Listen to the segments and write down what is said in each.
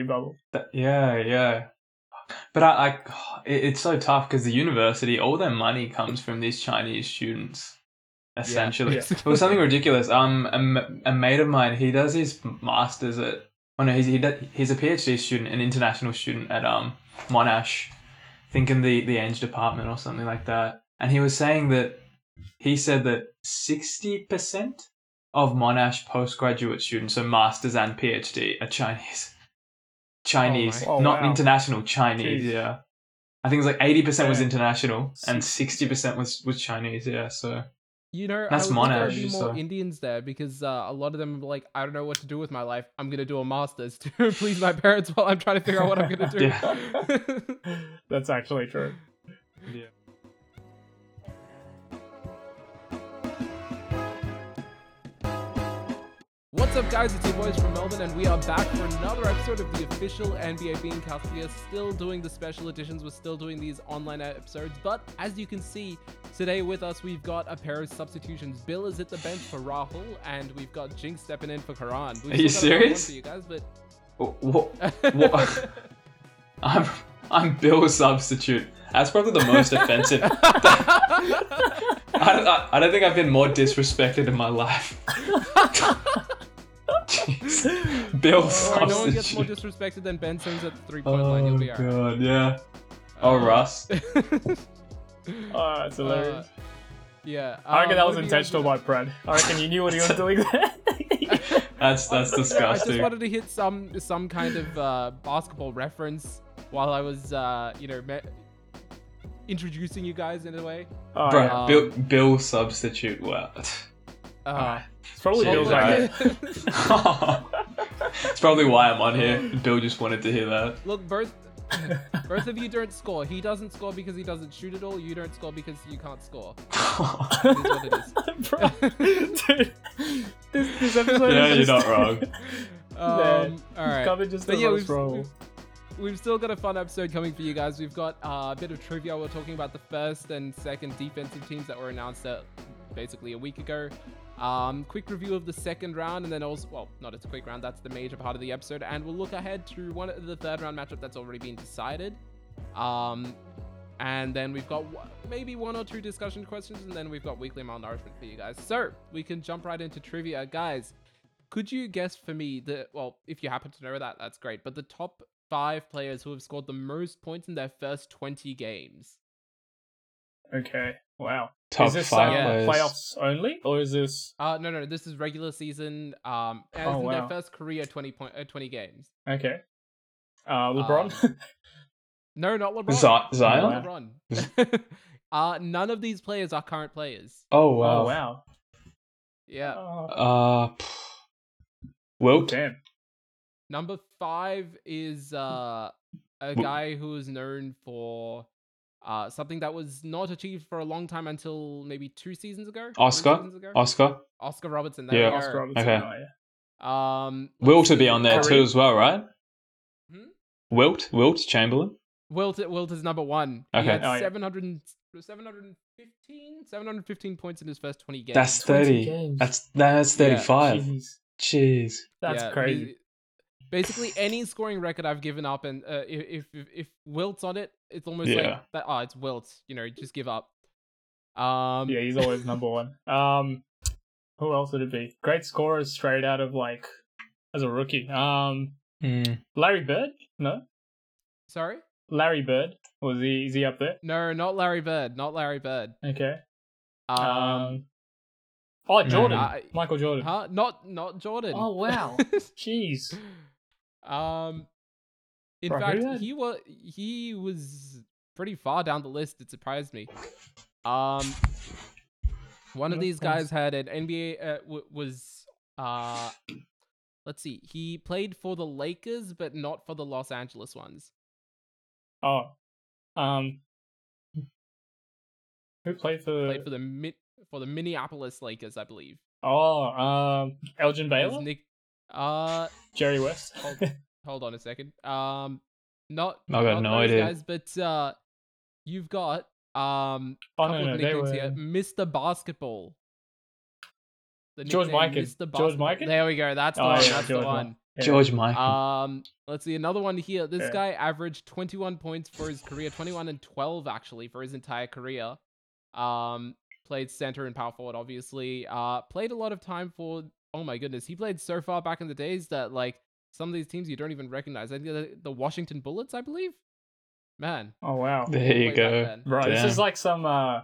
Bubble. Yeah, yeah. But I, I it's so tough because the university, all their money comes from these Chinese students. Essentially, Yeah. it was something ridiculous. Um, a mate of mine, he does his masters at. Oh no, he's he he's a PhD student, an international student at um Monash, I think in the the Eng department or something like that. And he was saying that he said that sixty percent of Monash postgraduate students, so masters and PhD, are Chinese. Chinese, Oh, not wow. international Chinese. Jeez. Yeah, I think it was like eighty percent was international and sixty percent was was Chinese. Yeah, so You know, That's I would there would be more so- Indians there because uh, a lot of them are like, I don't know what to do with my life. I'm gonna do a master's to please my parents while I'm trying to figure out what I'm gonna do. That's actually true. yeah. What's up, guys? It's your boys from Melbourne, and we are back for another episode of the official NBA Beancast. We are still doing the special editions, we're still doing these online episodes, but as you can see, today with us, we've got a pair of substitutions. Bill is at the bench for Rahul, and we've got Jynx stepping in for Karran. We've Are you still got a fun one serious? For you guys, but What, what? I'm I'm Bill's substitute. That's probably the most offensive. I, I, I don't think I've been more disrespected in my life. Jeez. Bill's Alright, no one gets more disrespected than Ben Simmons at the three-point line. You'll Oh be alright. god, yeah. Oh, Uh, Russ. Oh, that's hilarious. Uh, yeah. I reckon um, that was have you guys intentional by Prad. I reckon you knew what he was doing there. That's that's disgusting. I just wanted to hit some some kind of uh, basketball reference while I was, uh, you know, me- introducing you guys in a way. Oh, Bro, yeah. Um, Bill Bill substitute. Wow. Uh, It's probably Bill's right. idea. it's probably why I'm on here. Bill just wanted to hear that. Look, both both of you don't score. He doesn't score because he doesn't shoot at all. You don't score because you can't score. It is what it is. Bro, dude, this, this episode Yeah, is you're just... not wrong. Um, all right. Covered just But the yeah, most we've, we've, we've still got a fun episode coming for you guys. We've got uh, a bit of trivia. We're talking about the first and second defensive teams that were announced uh, basically a week ago. Um, quick review of the second round, and then also, well, not a quick round. That's the major part of the episode, and we'll look ahead to one of the third round matchup that's already been decided. Um, and then we've got maybe one or two discussion questions, and then we've got weekly malnourishment for you guys. So we can jump right into trivia, guys. Could you guess for me the well, if you happen to know that, that's great. But the top five players who have scored the most points in their first twenty games. Okay, wow. Top is this five uh, playoffs only, or is this Uh no, no, this is regular season. Um, and Oh, in wow. their first career twenty point uh, twenty games. okay? Uh, LeBron. No, not LeBron. Z- Not Zion? LeBron. uh, none of these players are current players. Oh wow! oh wow. wow. Yeah. Oh, Uh, pff. Wilt. damn. Number five is uh, a guy who is known for uh, something that was not achieved for a long time until maybe two seasons ago. three Oscar? seasons ago? Oscar. Oscar Robertson. There Yeah. Oscar go. Robertson. Okay. oh. Um, Wilt would be on there Curry. too as well, right? Hmm? Wilt. Wilt Chamberlain. Wilt, Wilt is number one. He Okay. had Oh, 700, and- 715, 715 points in his first 20 games. That's 20 thirty. games. That's that's Yeah, thirty-five. Jeez, Jeez. that's Yeah, crazy. He- basically, any scoring record I've given up, and uh, if, if if Wilt's on it, it's almost Yeah. like that. Oh, it's Wilt. You know, just give up. Um, yeah, he's always number one. Um, who else would it be? Great scorers straight out of like as a rookie. Um, Mm. Larry Bird? No, Sorry. Larry Bird. Was he? Is he up there? No, not Larry Bird. Not Larry Bird. Okay. Um, Um. Oh, Jordan. Michael Jordan. huh? Not not Jordan. Oh wow. Jeez. Um, in Bro, fact, he was he was pretty far down the list. It surprised me. Um, one of these guys had an NBA uh, w- was uh, let's see, he played for the Lakers, but not for the Los Angeles ones. Oh. Um. Who played for? Played for the Mi- for the Minneapolis Lakers, I believe. Oh, um, Elgin Baylor, Nick, uh, Jerry West. Hold- hold on a second. Um, not I got not no those idea. guys, but uh, you've got um oh couple no, no, of they nicknames were. here. Mr. Basketball. The George nickname Mikan. Mr. George Basketball. Mikan? There we go. That's the Oh, one. yeah, That's George the Mikan. one. Yeah. George Michael. Um, let's see another one here. This Yeah. guy averaged 21 points for his career, 21 and 12 actually for his entire career. Um, played center and power forward, obviously. Uh, played a lot of time for. Oh my goodness, he played so far back in the days that like some of these teams you don't even recognize. I think the, the Washington Bullets, I believe. Man, Oh wow. there you go. then. Right. This is like some uh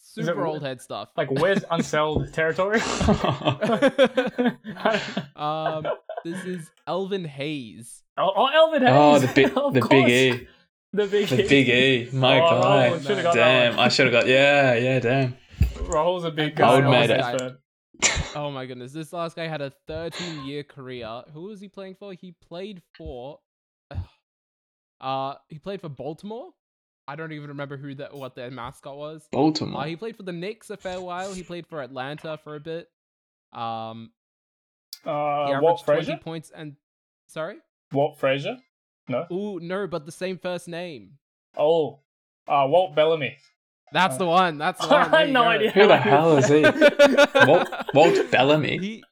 super it- old head stuff. like where's unsettled territory? um, this is Elvin Hayes. oh, oh, Elvin Hayes. oh, the big, Of the course. big E, The big the E. big E. My Oh, God, Rahul should've got that damn! I should have got. Yeah, yeah, damn. Rahul's a big I guy. would Rahul's made a it. best fan. Oh my goodness, this last guy had a 13 year career. Who was he playing for? He played for uh he played for Baltimore. I don't even remember who that what their mascot was. Baltimore. Uh, he played for the Knicks a fair while. He played for Atlanta for a bit. Um he Uh, Walt 20 Frazier. points and sorry? Walt Frazier. No. Ooh, no, but the same first name. Oh, uh, Walt Bellamy. That's the one. That's the one. There had no go. idea. Who the hell is he? Walt, Walt Bellamy. he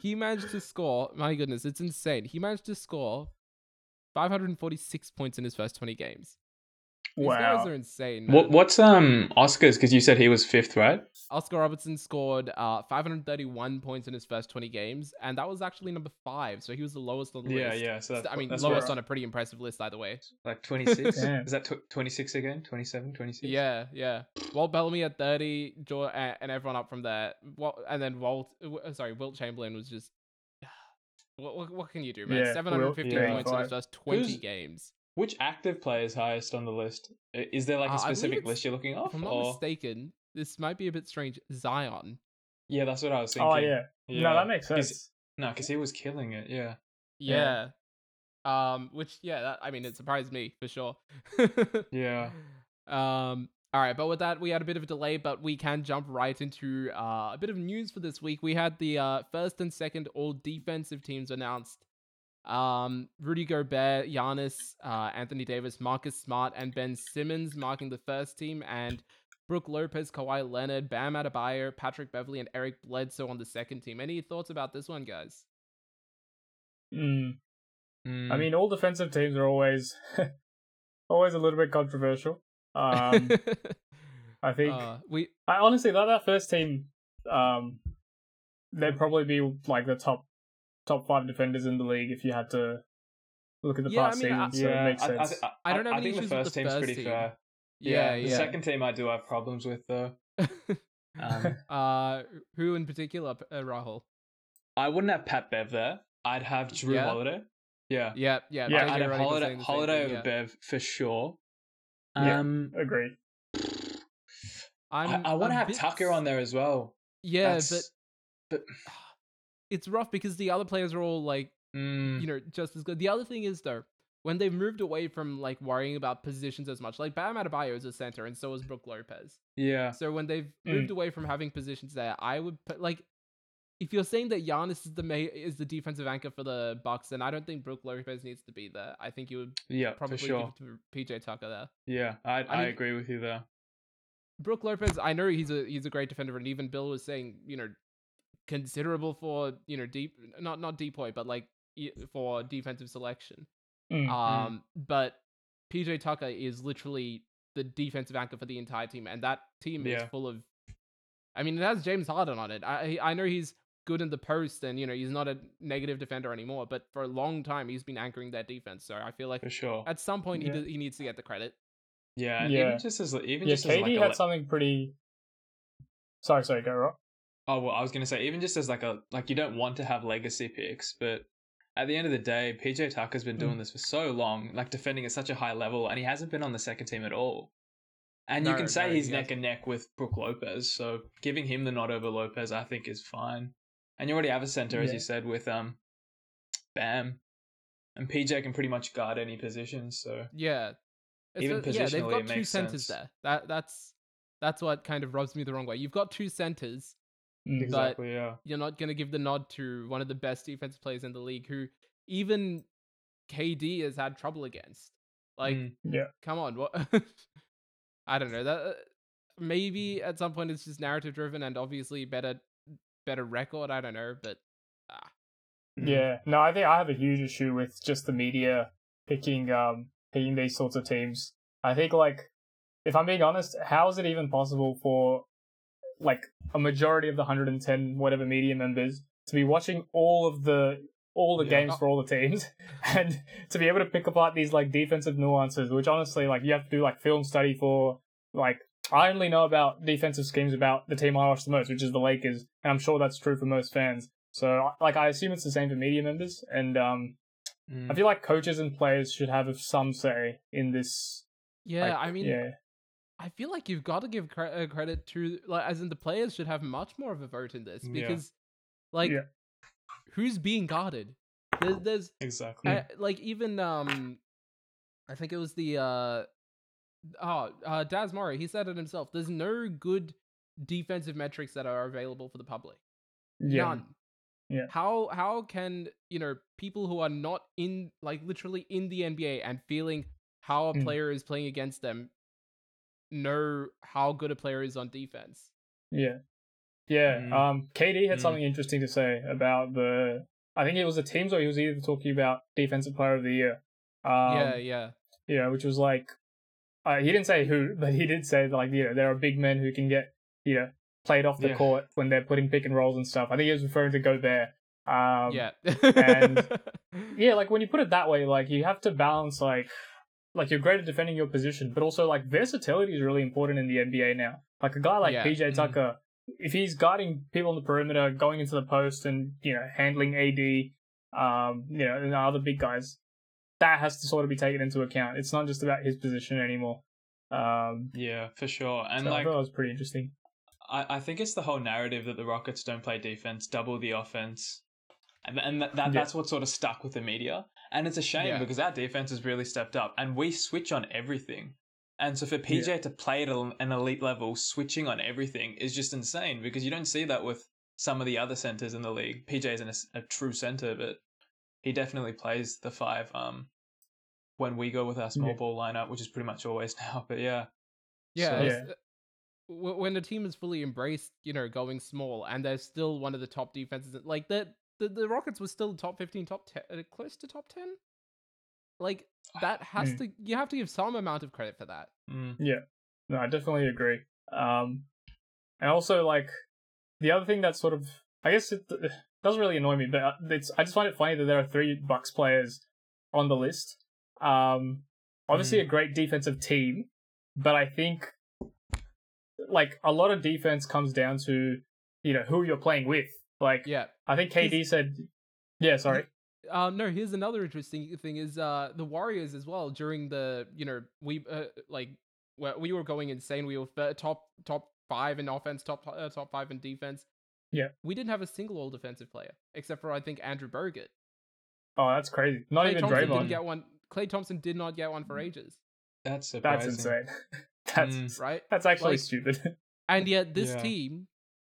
he managed to score. My goodness, it's insane. He managed to score 546 points in his first 20 games. These guys Wow. are insane. What, what's um Oscars? Because you said he was fifth, right? Oscar Robertson scored uh 531 points in his first 20 games, and that was actually number five. So he was the lowest on the list. yeah. yeah. So I mean, that's lowest on a pretty impressive list, either way. like twenty six. Damn. Is that tw- twenty six again? 27, 26? Yeah, yeah. Walt Bellamy at 30, Joe, and, and everyone up from there. Walt, and then Walt, uh, sorry, Wilt Chamberlain was just. What, what, what can you do, man? Yeah, Wilt, 750 points in his first 20 Who's- games. Which active player is highest on the list? Is there like Uh, a I believe specific list you're looking off? If I'm not or- mistaken, this might be a bit strange. Zion. Yeah, that's what I was thinking. Oh yeah. No, that makes sense. No, because he was killing it. Yeah. Yeah. Um, which yeah, that, I mean, it surprised me for sure. Yeah. Um. All right, but with that, we had a bit of a delay, but we can jump right into uh, a bit of news for this week. We had the uh, first and second all defensive teams announced. Um, Rudy Gobert, Giannis, uh, Anthony Davis, Marcus Smart, and Ben Simmons marking the first team, and Brook Lopez, Kawhi Leonard, Bam Adebayo, Patrick Beverley, and Eric Bledsoe on the second team. Any thoughts about this one, guys? Mm. I Mm. mean, all defensive teams are always always a little bit controversial. Um, I think uh, we I honestly that that first team, um, they'd probably be like the top top five defenders in the league if you had to look at the Yeah, I past mean, I- season. So it makes I, I, sense. I, I don't have I any think issues the with first the team's first pretty team. fair. yeah, yeah, The yeah. second team I do have problems with though. Um, uh, who in particular, uh, Rahul? I wouldn't have Pat Bev there. I'd have Drew Yeah? Holiday. Yeah. Yeah, yeah. Yeah, JJ I'd have Redick Holiday, saying the same Holiday thing, over yeah. Bev for sure. Um, Agreed. I'm, I, I want to have Tucker on there as well. Yeah, That's- but but- it's rough because the other players are all like, Mm, you know, just as good. The other thing is though, when they've moved away from like worrying about positions as much, like Bam Adebayo is a center, and so is Brook Lopez. yeah. So when they've Mm. moved away from having positions there, I would put like. If you're saying that Giannis is the ma- is the defensive anchor for the Bucks, then I don't think Brook Lopez needs to be there. I think you would Yeah, probably sure. give it to PJ Tucker there. Yeah, I, I, mean- agree with you there. Brooke Lopez, I know he's a he's a great defender, and even Bill was saying, you know, considerable for you know deep not not depoy, but like e- for defensive selection. Mm. Um, but PJ Tucker is literally the defensive anchor for the entire team, and that team is full of. I mean, it has James Harden on it. I I know he's good in the post, and you know he's not a negative defender anymore. But for a long time, he's been anchoring that defense. So I feel like For sure. at some point Yeah. he does, he needs to get the credit. Yeah, Yeah. even just as even yeah, just as like KD a, had le- something pretty. Sorry, sorry, go Rock. Oh well, I was gonna say even just as like a like you don't want to have legacy picks, but at the end of the day, PJ Tucker's been doing Mm. this for so long, like defending at such a high level, and he hasn't been on the second team at all. And you can say no, he's he neck and neck with Brooke Lopez, so giving him the nod over Lopez, I think, is fine. And you already have a center, as you said, with um, Bam, and PJ can pretty much guard any position. So Yeah. It's Even a- yeah, they've got two centers sense. there. That that's that's what kind of rubs me the wrong way. You've got two centers. Exactly, yeah, You're not gonna give the nod to one of the best defensive players in the league, who even KD has had trouble against. Like, Mm. Yeah. come on, what? I don't know. That uh, maybe at some point it's just narrative driven and obviously better better record. I don't know, but ah. Yeah, no, I think I have a huge issue with just the media picking um picking these sorts of teams. I think like if I'm being honest, how is it even possible for like a majority of the 110 whatever media members to be watching all of the all the Yeah. games for all the teams and to be able to pick apart these like defensive nuances, which honestly like you have to do like film study for like I only know about defensive schemes about the team I watch the most, which is the Lakers, and I'm sure that's true for most fans. So like I assume it's the same for media members, and um, Mm. I feel like coaches and players should have some say in this. Yeah, like, I mean, yeah, I feel like you've got to give cre- uh, credit to, like, as in the players should have much more of a vote in this Yeah. because, like, Yeah. who's being guarded? There's, there's Exactly. I, like even um, I think it was the uh, oh uh, Daz Murray. He said it himself. There's no good defensive metrics that are available for the public. yeah, None. Yeah. How how can you know people who are not in like literally in the NBA and feeling how a Mm. player is playing against them know how good a player is on defense? yeah, yeah. Mm. Um, KD had Mm. something interesting to say about the. I think it was the teams or he was either talking about defensive player of the year. Um, yeah, yeah. you know, which was like, uh, he didn't say who, but he did say that, like, you know, there are big men who can get, you know, played off the Yeah. court when they're putting pick and rolls and stuff. I think he was referring to Gobert. Um, yeah. and- yeah, like when you put it that way, like you have to balance like, like you're great at defending your position, but also like versatility is really important in the NBA now. Like a guy like Yeah. PJ Mhm. Tucker, if he's guarding people on the perimeter, going into the post, and you know handling AD, um, you know, and other big guys, that has to sort of be taken into account. It's not just about his position anymore. Um, yeah, for sure. And so I like, thought that was pretty interesting. I, I think it's the whole narrative that the Rockets don't play defense, double the offense. And, and that, that Yeah. that's what sort of stuck with the media. And it's a shame Yeah. because our defense has really stepped up and we switch on everything. And so for PJ to play at an elite level, switching on everything is just insane because you don't see that with some of the other centers in the league. PJ isn't a s- a, true center, but he definitely plays the five um, when we go with our small Yeah. ball lineup, which is pretty much always now. But yeah. Yeah. So- it's, When the team is fully embraced, you know, going small, and they're still one of the top defenses, like the the, the Rockets were still top fifteen, top ten, uh, close to top ten. Like that has Mm. to you have to give some amount of credit for that. Mm. No, I definitely agree. Um, and also like the other thing that sort of, I guess it, it doesn't really annoy me, but uh, it's I just find it funny that there are three Bucks players on the list. Um, obviously a great defensive team, but I think like a lot of defense comes down to you know who you're playing with. Like Yeah. I think KD said, yeah, sorry, Um, no, here's another interesting thing: is uh the Warriors as well during the you know we uh, like where we were going insane. We were f- top top five in offense, top uh, top five in defense. Yeah. we didn't have a single all defensive player except for I think Andrew Bogut. oh that's crazy. Not Klay even Thompson Draymond. didn't get one. Klay Thompson did not get one for ages, That's surprising. That's insane. that's Mm. right? that's actually Like- stupid. And yet this Yeah. team,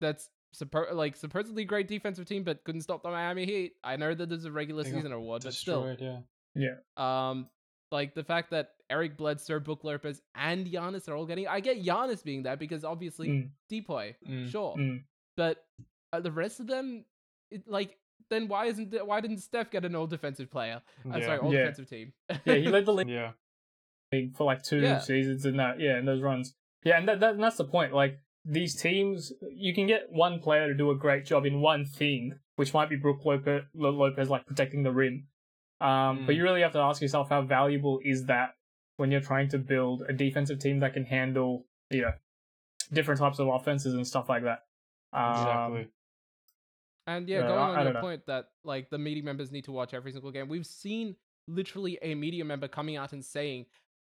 that's suppo- like supposedly great defensive team, but couldn't stop the Miami Heat. I know that there's a regular They got season award, but still, Destroyed, yeah. Um, like the fact that Eric Bledsoe, Brook Lopez, and Giannis are all getting. I get Giannis being there because obviously Mm. Depoy, Mm. sure, Mm. but uh, the rest of them, it, like, then why isn't it, why didn't Steph get an all defensive player? I'm yeah. sorry, all Yeah. defensive team. Yeah, he led the league. Yeah. for like two Yeah. seasons in that yeah in those runs yeah and that, that and that's the point like these teams you can get one player to do a great job in one thing which might be Brook Lopez, Lopez like protecting the rim um but Mm. you really have to ask yourself how valuable is that when you're trying to build a defensive team that can handle you know different types of offenses and stuff like that um, Exactly. And yeah, Yeah, going I- on I your don't know. point that like the media members need to watch every single game. We've seen literally a media member coming out and saying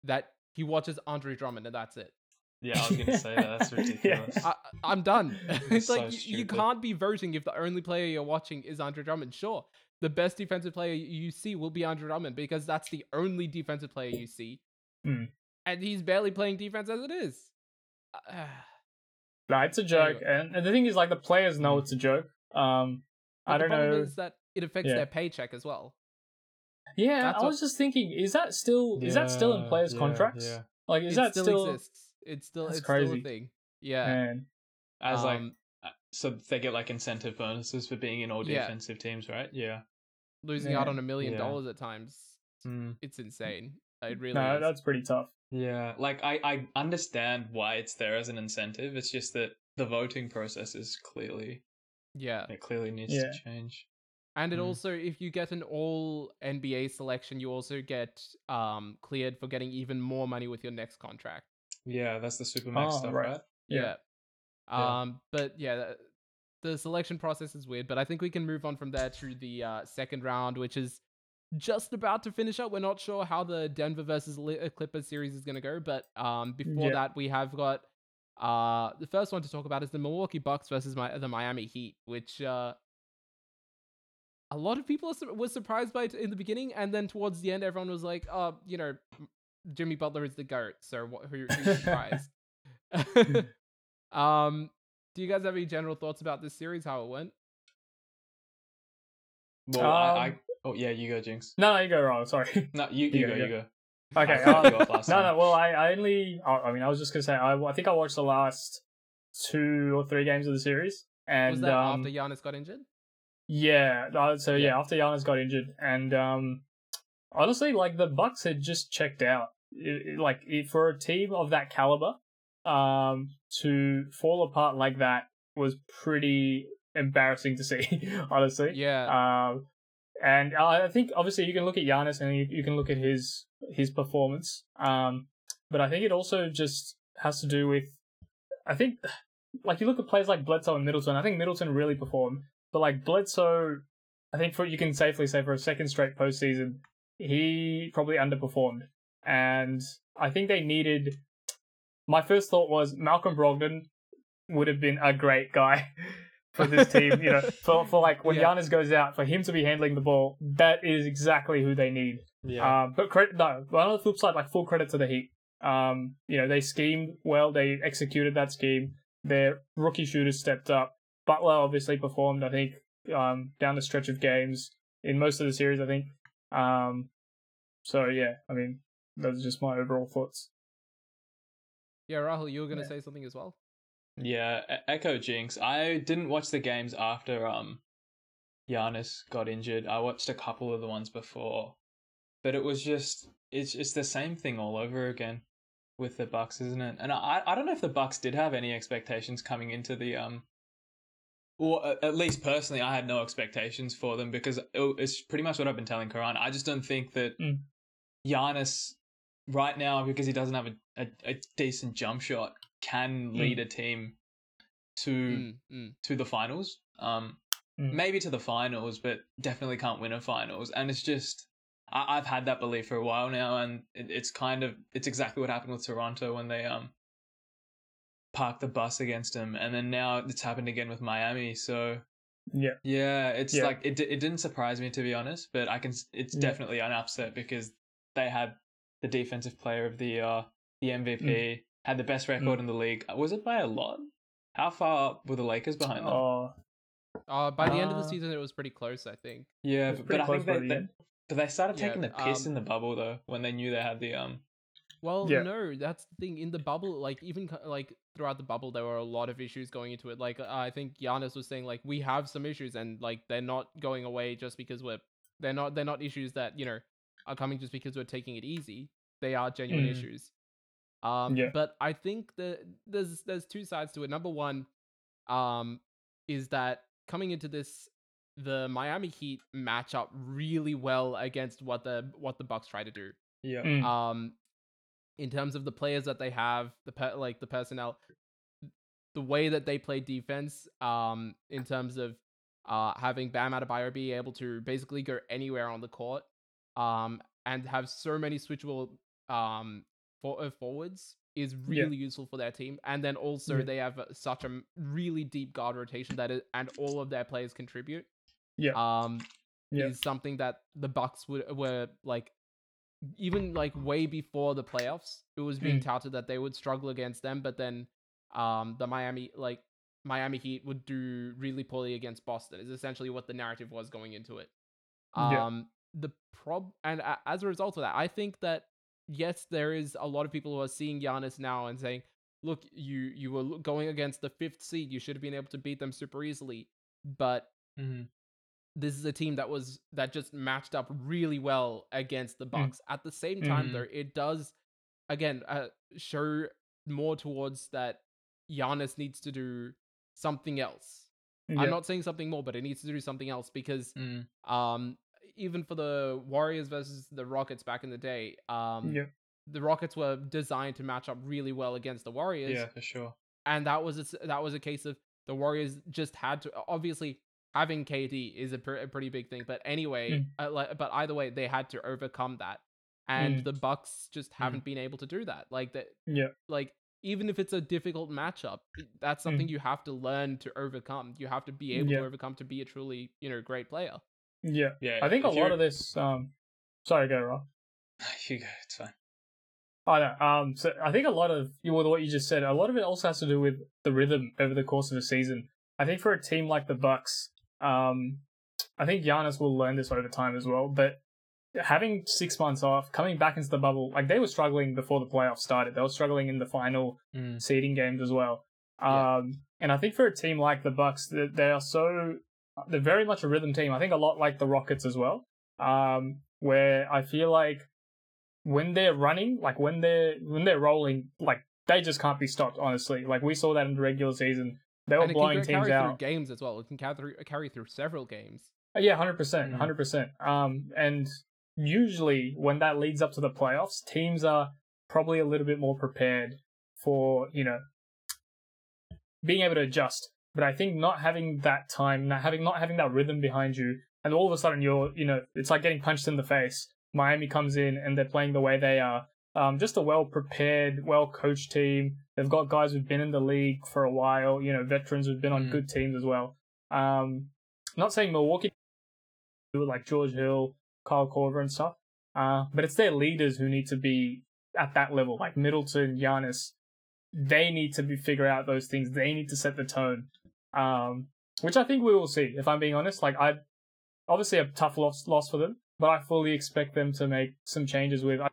that he watches Andre Drummond and that's it. Yeah, I was gonna say that. That's Yeah. ridiculous. I, I'm done. it's so like you, you can't be voting if the only player you're watching is Andre Drummond. Sure, the best defensive player you see will be Andre Drummond because that's the only defensive player you see, Hmm. and he's barely playing defense as it is. Uh, no, it's a joke Anyway. and, and the thing is like the players know it's a joke um but I don't problem know Is that it affects Yeah. their paycheck as well? yeah That's I what- was just thinking is that still is that still in players yeah, contracts Yeah. like is it that still, still exists. It's still That's it's still a thing. Yeah. man As like Um, uh, so they get like incentive bonuses for being in all Yeah. defensive teams, right? Yeah. losing Yeah. out on a million Yeah. dollars at times. Mm. It's insane. It really no, is. that's pretty tough. Yeah, like I, I understand why it's there as an incentive. It's just that the voting process is clearly yeah. it clearly needs Yeah. to change. And it Mm. also, if you get an all NBA selection, you also get um cleared for getting even more money with your next contract. Yeah, that's the supermax Oh, stuff, right. right? Yeah. Yeah. Um, but yeah, the, selection process is weird. But I think we can move on from there to the uh, second round, which is just about to finish up. We're not sure how the Denver versus uh, Clippers series is going to go, but um, before Yeah. that, we have got uh the first one to talk about is the Milwaukee Bucks versus my the Miami Heat, which uh. A lot of people were surprised by it in the beginning, and then towards the end, everyone was like, "Oh, you know, Jimmy Butler is the goat." So what, who, who's surprised? um, do you guys have any general thoughts about this series? How it went? Well, I, I Um, oh yeah, you go, Jynx. No, no, you go wrong. Sorry. No, you, You you go, go, you you go. Okay. I cut um, you no, no. Well, I, I only. I I mean, I was just gonna say. I, I think I watched the last two or three games of the series, and was that um, after Giannis got injured? Yeah. uh, So yeah. Yeah. after Giannis got injured, and um, honestly, like the Bucks had just checked out. It- it- like it, for a team of that caliber, um, to fall apart like that was pretty embarrassing to see. honestly. Yeah, Um, and I I think obviously you can look at Giannis and you, you can look at his his performance. Um, but I think it also just has to do with, I think, like you look at players like Bledsoe and Middleton. I think Middleton really performed, but like Bledsoe, I think for you can safely say for a second straight postseason, he probably underperformed. And I think they needed. My first thought was Malcolm Brogdon would have been a great guy for this team. You know, for for like when Yeah. Giannis goes out, for him to be handling the ball, that is exactly who they need. Yeah. Um, but credit no, but on the flip side, like full credit to the Heat. Um, you know, they schemed well, they executed that scheme. Their rookie shooters stepped up. Butler obviously performed, I think, um, down the stretch of games in most of the series, I think. Um, so yeah, I mean, those are just my overall thoughts. yeah. Rahul, you were gonna yeah. say something as well. Yeah, echo Jynx. I didn't watch the games after um Giannis got injured. I watched a couple of the ones before. But it was just it's it's the same thing all over again with the Bucks, isn't it? And I I don't know if the Bucks did have any expectations coming into the um or at least personally, I had no expectations for them because it's pretty much what I've been telling Karran. I just don't think that Mm. Giannis right now, because he doesn't have a, a, a decent jump shot, can lead a team to Mm, mm. to the finals. Um, Mm. maybe to the finals, but definitely can't win a finals. And it's just I, I've had that belief for a while now, and it, it's kind of it's exactly what happened with Toronto when they um parked the bus against him, and then now it's happened again with Miami. So Yeah. yeah, it's Yeah. like it it didn't surprise me to be honest, but I can it's Yeah. definitely an upset because they had the defensive player of the year, the MVP, Mm. had the best record in the league. Was it by a lot? How far were the Lakers behind them? Oh, Uh, by the end of the Uh, season, it was pretty close, I think. yeah, but, pretty but I close think they, the they but they started Yeah, taking the piss um, in the bubble though when they knew they had the um Well, Yeah. no, that's the thing. In the bubble, like even like throughout the bubble, there were a lot of issues going into it. Like uh, I think Giannis was saying, like we have some issues, and like they're not going away just because we're they're not they're not issues that you know are coming just because we're taking it easy. They are genuine Mm. issues. Um, Yeah. but I think that there's there's two sides to it. Number one, um, is that coming into this, the Miami Heat match up really well against what the what the Bucks try to do yeah Mm. um in terms of the players that they have the per- like the personnel the way that they play defense um in terms of uh having Bam Adebayo be able to basically go anywhere on the court um and have so many switchable um for- uh, forwards is Yeah. really useful for their team and then also Yeah. they have such a really deep guard rotation that it, and all of their players contribute Yeah. um Yeah. is something that the Bucks would were like even like way before the playoffs it was being Mm. touted that they would struggle against them but then um the Miami like Miami Heat would do really poorly against Boston is essentially what the narrative was going into it Yeah. um the prob and a- as a result of that I think that yes there is a lot of people who are seeing Giannis now and saying look you you were going against the fifth seed you should have been able to beat them super easily but Mhm. this is a team that was that just matched up really well against the Bucks. At the same time, Mhm. though, it does again uh, show more towards that Giannis needs to do something else. Yeah. I'm not saying something more, but it needs to do something else because Mm. um even for the Warriors versus the Rockets back in the day, um Yeah. the Rockets were designed to match up really well against the Warriors Yeah, for sure. and that was a, that was a case of the Warriors just had to obviously having KD is a, pr- a pretty big thing, but anyway, Mm. uh, like, but either way, they had to overcome that, and Mm. the Bucks just haven't been able to do that. Like that, Yeah. like even if it's a difficult matchup, that's something you have to learn to overcome. You have to be able Mm. Yeah. to overcome to be a truly you know great player. Yeah. Yeah. I think a lot of this. Um, sorry, go Rob. You go. It's fine. Oh no. Um, so I think a lot of you well, what you just said, a lot of it also has to do with the rhythm over the course of a season. I think for a team like the Bucks, um, I think Giannis will learn this over time as well. But having six months off, coming back into the bubble, like they were struggling before the playoffs started. They were struggling in the final Mm. seeding games as well. Yeah. Um, and I think for a team like the Bucks, they, they are so they're very much a rhythm team. I think a lot like the Rockets as well. Um, where I feel like when they're running, like when they're when they're rolling, like they just can't be stopped. Honestly, like we saw that in the regular season, they were and it blowing can teams carry out. through games as well. It can carry through, carry through several games. Uh, Yeah, hundred percent, Mhm. hundred percent. Um, and usually when that leads up to the playoffs, teams are probably a little bit more prepared for you know being able to adjust. But I think not having that time, not having not having that rhythm behind you, and all of a sudden you're you know it's like getting punched in the face. Miami comes in and they're playing the way they are. Um, just a well prepared, well coached team. They've got guys who've been in the league for a while. You know, veterans who've been on Mm. good teams as well. Um, not saying Milwaukee like George Hill, Kyle Korver and stuff. Uh, but it's their leaders who need to be at that level, like Middleton, Giannis. They need to be figure out those things. They need to set the tone. Um, which I think we will see. If I'm being honest, like I, obviously a tough loss loss for them, but I fully expect them to make some changes. With I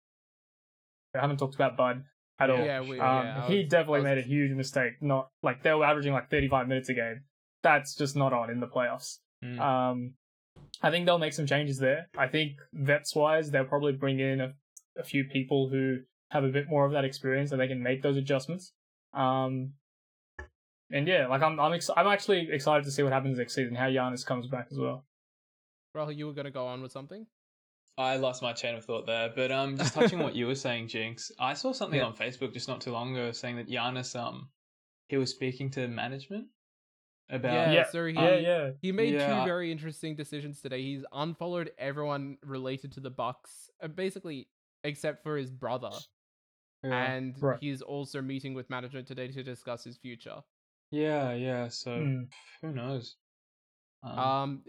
haven't talked about Bud at all. Yeah, we, Um, yeah, he was- definitely was- made a huge mistake. Not like they were averaging like 35 minutes a game. That's just not on in the playoffs. Mm. Um, I think they'll make some changes there. I think vets wise, they'll probably bring in a, a few people who have a bit more of that experience and they can make those adjustments. Um, and yeah, like I'm, I'm, ex- I'm actually excited to see what happens next season, how Giannis comes back as well. Rahul, you were gonna go on with something. I lost my chain of thought there, but um, just touching what you were saying, Jynx. I saw something Yeah. on Facebook just not too long ago saying that Giannis um, he was speaking to management about Yeah, yeah, so he- yeah, yeah, He made Yeah, two very interesting decisions today. He's unfollowed everyone related to the Bucks, uh, basically except for his brother, yeah, and Right. he's also meeting with management today to discuss his future. Yeah, yeah. So Mm. who knows? Um, Um,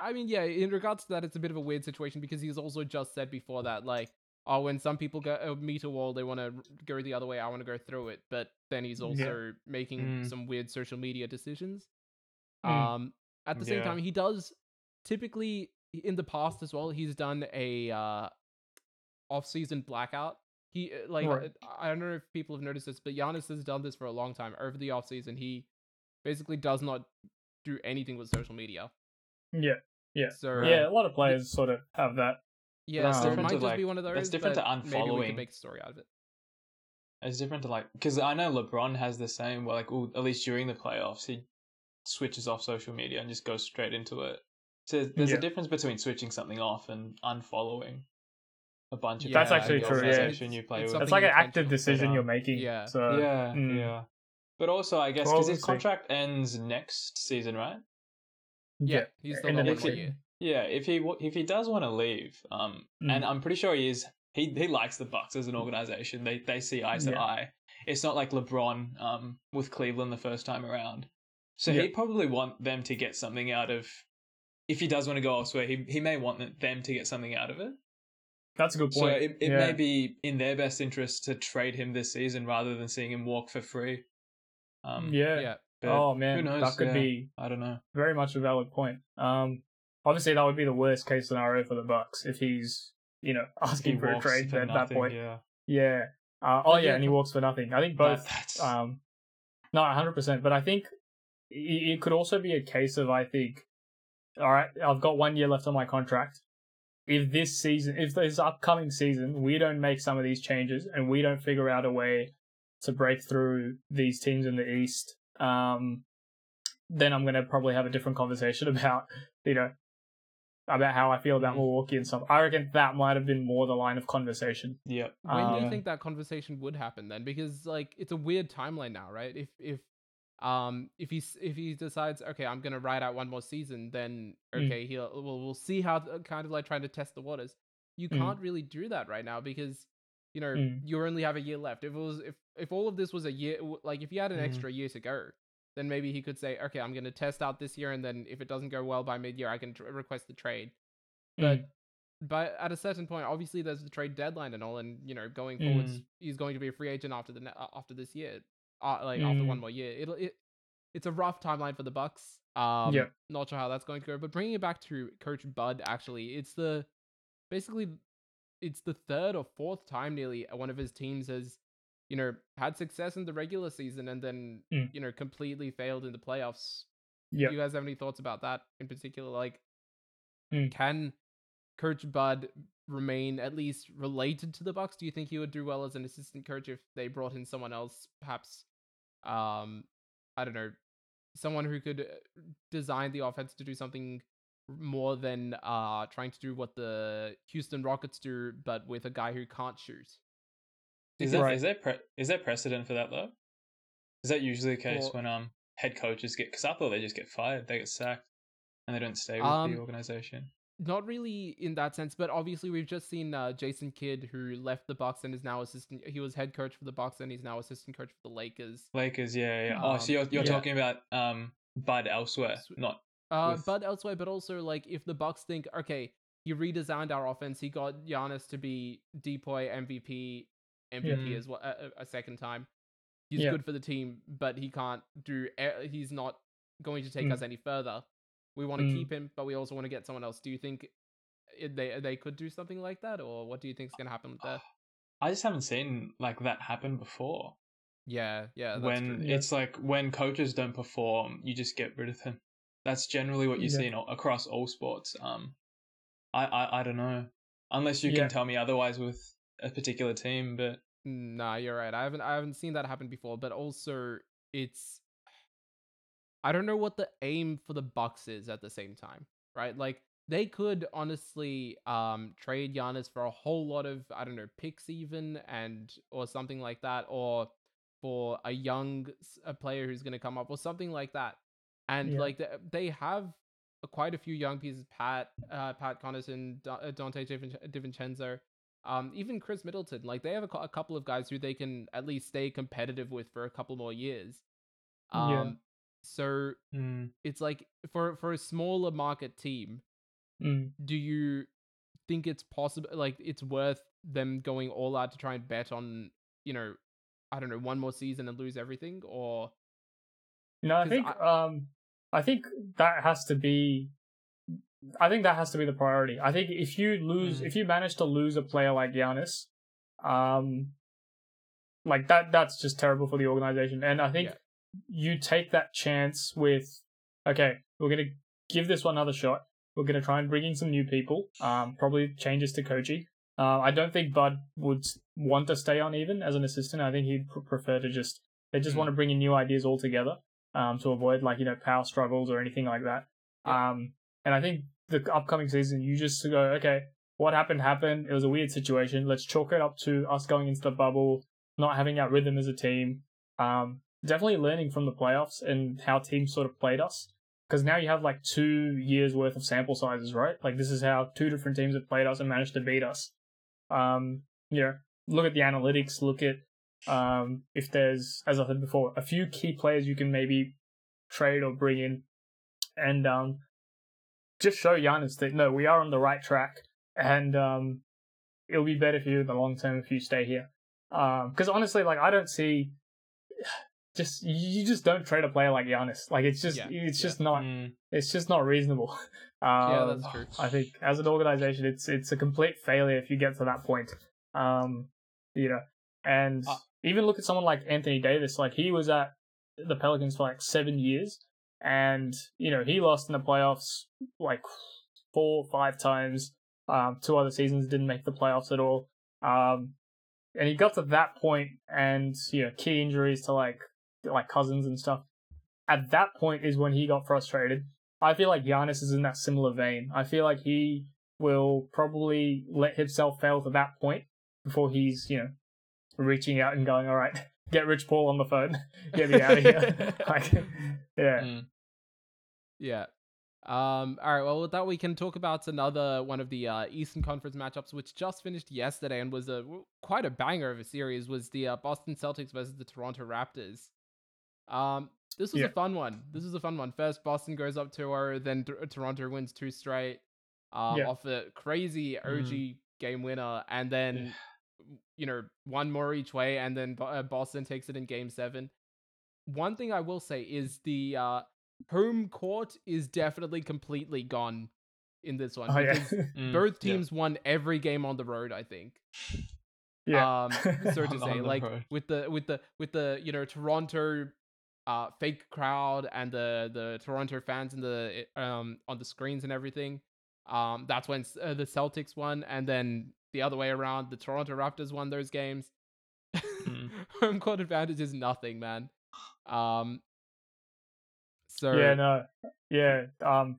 i mean, yeah, in regards to that, it's a bit of a weird situation because he's also just said before that, like, oh, when some people go uh, meet a wall, they want to go the other way. I want to go through it, but then he's Yeah. also making Mm. some weird social media decisions. Mm. Um, at the same Yeah. time, he does typically in the past as well. He's done a uh, off-season blackout. He uh, like Right. uh, I don't know if people have noticed this, but Giannis has done this for a long time. Over the off-season, he basically does not do anything with social media. yeah, Yeah. So yeah. A lot of players sort of have that. yeah, That's so it different might to, just be like- one of those. that's different to but Maybe we unfollowing. can make a story out of it. It's different to like because I know LeBron has the same. Where like, well, at least during the playoffs, he switches off social media and just goes straight into it. So there's Yeah. a difference between switching something off and unfollowing a bunch of That's people actually true, yeah. organization you It's- play it's with. It's like an active decision you're making. yeah. So yeah, mm. yeah. But also, I guess because his contract ends next season, right? Yeah, he's still in the one next year. year. Yeah, if he if he does want to leave, um, Mm. and I'm pretty sure he is. He he likes the Bucks as an organization. They they see eye to Yeah. eye. It's not like LeBron um with Cleveland the first time around. So Yeah. he'd probably want them to get something out of. If he does want to go elsewhere, he he may want them- them to get something out of it. That's a good point. So it, it yeah. may be in their best interest to trade him this season rather than seeing him walk for free. Um, yeah. Yeah. Oh man, who knows? that could Yeah, be I don't know. very much a valid point. Um, obviously that would be the worst case scenario for the Bucks if he's you know asking He for a trade for at that point. Yeah. Yeah. Uh, oh yeah, and he walks for nothing. I think both. Um, no, hundred percent. But I think it could also be a case of I think all right, I've got one year left on my contract. If this season, if this upcoming season, we don't make some of these changes and we don't figure out a way to break through these teams in the East, um, then I'm going to probably have a different conversation about, you know, about how I feel about Mm. Milwaukee and stuff. I reckon that might have been more the line of conversation. Yep. When do you Um, think that conversation would happen then? Because like it's a weird timeline now, right? If if um if he if he decides okay, I'm gonna ride out one more season, then Mm. okay, he'll we'll we'll see how kind of like trying to test the waters. You Mm. can't really do that right now because you know Mm. you only have a year left. If it was if if all of this was a year, like if you had an Mhm. extra year to go, then maybe he could say, okay, I'm gonna test out this year, and then if it doesn't go well by mid year, I can tr- request the trade. But Mm. but at a certain point, obviously there's the trade deadline and all, and you know going forwards, Mm. he's going to be a free agent after the ne- after this year, uh, like after one Mm. more year. It'll it, it's a rough timeline for the Bucks. Um, Yeah. not sure how that's going to go. But bringing it back to Coach Bud, actually, it's the basically it's the third or fourth time nearly one of his teams has you know had success in the regular season and then Mm. you know completely failed in the playoffs. Yeah. Do you guys have any thoughts about that in particular? Like, Mm. can Coach Bud remain at least related to the Bucks? Do you think he would do well as an assistant coach if they brought in someone else, perhaps? Um, I don't know, someone who could uh, design the offense to do something more than uh trying to do what the Houston Rockets do, but with a guy who can't shoot. Is that Right. is there pre- is there precedent for that though? Is that usually the case For- when um head coaches get? Because I thought they just get fired, they get sacked, and they don't stay with Um, the organization. Not really in that sense, but obviously we've just seen uh, Jason Kidd, who left the Bucks and is now assistant. He was head coach for the Bucks and he's now assistant coach for the Lakers. Lakers, yeah, yeah. oh, so you're you're yeah. talking about um Bud elsewhere, not Uh, with- but elsewhere, but also like if the Bucks think, okay, he redesigned our offense, he got Giannis to be Depoy MVP, MVP Yeah. as well a, a- second time. He's Yeah. good for the team, but he can't do. He's not going to take Mm. us any further. We want to Mm. keep him, but we also want to get someone else. Do you think they they could do something like that, or what do you think is going to happen with that? I just haven't seen like that happen before. Yeah, yeah, that's when true. It's like when coaches don't perform, you just get rid of them. That's generally what you Yeah. see in, across all sports. Um, I, I I don't know unless you Yeah. can tell me otherwise with a particular team, but Nah, you're right. I haven't I haven't seen that happen before, but also it's I don't know what the aim for the Bucks is at the same time, right? Like they could honestly um trade Giannis for a whole lot of I don't know picks even and or something like that, or for a young a player who's going to come up or something like that. And Yeah. like they, have quite a few young pieces: Pat, uh, Pat Connaughton, uh, Donte Divin- DiVincenzo, um, even Khris Middleton. Like they have a, a couple of guys who they can at least stay competitive with for a couple more years. Um, Yeah. So mm, it's like for for a smaller market team, Mm. do you think it's possible? Like it's worth them going all out to try and bet on, you know, I don't know, one more season and lose everything, or No, I think um I think that has to be I think that has to be the priority. I think if you lose Mm. if you manage to lose a player like Giannis, um like that that's just terrible for the organization. And I think Yeah. You take that chance with okay, we're gonna give this one another shot. We're gonna try and bring in some new people. Um probably changes to Koji. Uh, I don't think Bud would want to stay on even as an assistant. I think he'd pr- prefer to just they just Mm. want to bring in new ideas altogether um, to avoid like you know power struggles or anything like that. Um, and I think the upcoming season, you just go, okay, what happened happened. It was a weird situation. Let's chalk it up to us going into the bubble, not having our rhythm as a team. Um, definitely learning from the playoffs and how teams sort of played us. Because now you have like two years worth of sample sizes, right? Like this is how two different teams have played us and managed to beat us. Um, you know, look at the analytics. Look at um, if there's, as I said before, a few key players you can maybe trade or bring in, and um, just show Giannis that no, we are on the right track, and um, it'll be better for you in the long term if you stay here. Because honestly, like I don't see, just you just don't trade a player like Giannis. Like it's just Yeah, it's yeah. just not mm, it's just not reasonable. yeah, Um, that's true. I think as an organization, it's it's a complete failure if you get to that point. Um, you know, and Uh, even look at someone like Anthony Davis. Like he was at the Pelicans for like seven years, and you know he lost in the playoffs like four, or five times. Um, two other seasons didn't make the playoffs at all. Um, and he got to that point, and you know key injuries to like like Cousins and stuff. At that point is when he got frustrated. I feel like Giannis is in that similar vein. I feel like he will probably let himself fail to that point before he's you know reaching out and going, all right, get Rich Paul on the phone, get me out of here. like, yeah. Mm. Yeah. Um, all right. Well, with that, we can talk about another one of the uh, Eastern Conference matchups, which just finished yesterday and was a quite a banger of a series. Was the uh, Boston Celtics versus the Toronto Raptors. Um, this was Yeah. a fun one. This was a fun one. First, Boston goes up 2-0, then T- Toronto wins two straight. Um, Yeah. off a crazy OG game winner, and then you know one more each way, and then uh, Boston takes it in Game Seven. One thing I will say is the uh, home court is definitely completely gone in this one. yeah. because Mm, both yeah. teams won every game on the road. I think. yeah. Um, so to say, like road. with the with the with the you know Toronto uh fake crowd and the the Toronto fans and the um on the screens and everything. Um, that's when uh, the Celtics won, and then the other way around, the Toronto Raptors won those games. Mm. Home court advantage is nothing, man. Um, so yeah, no, yeah. Um,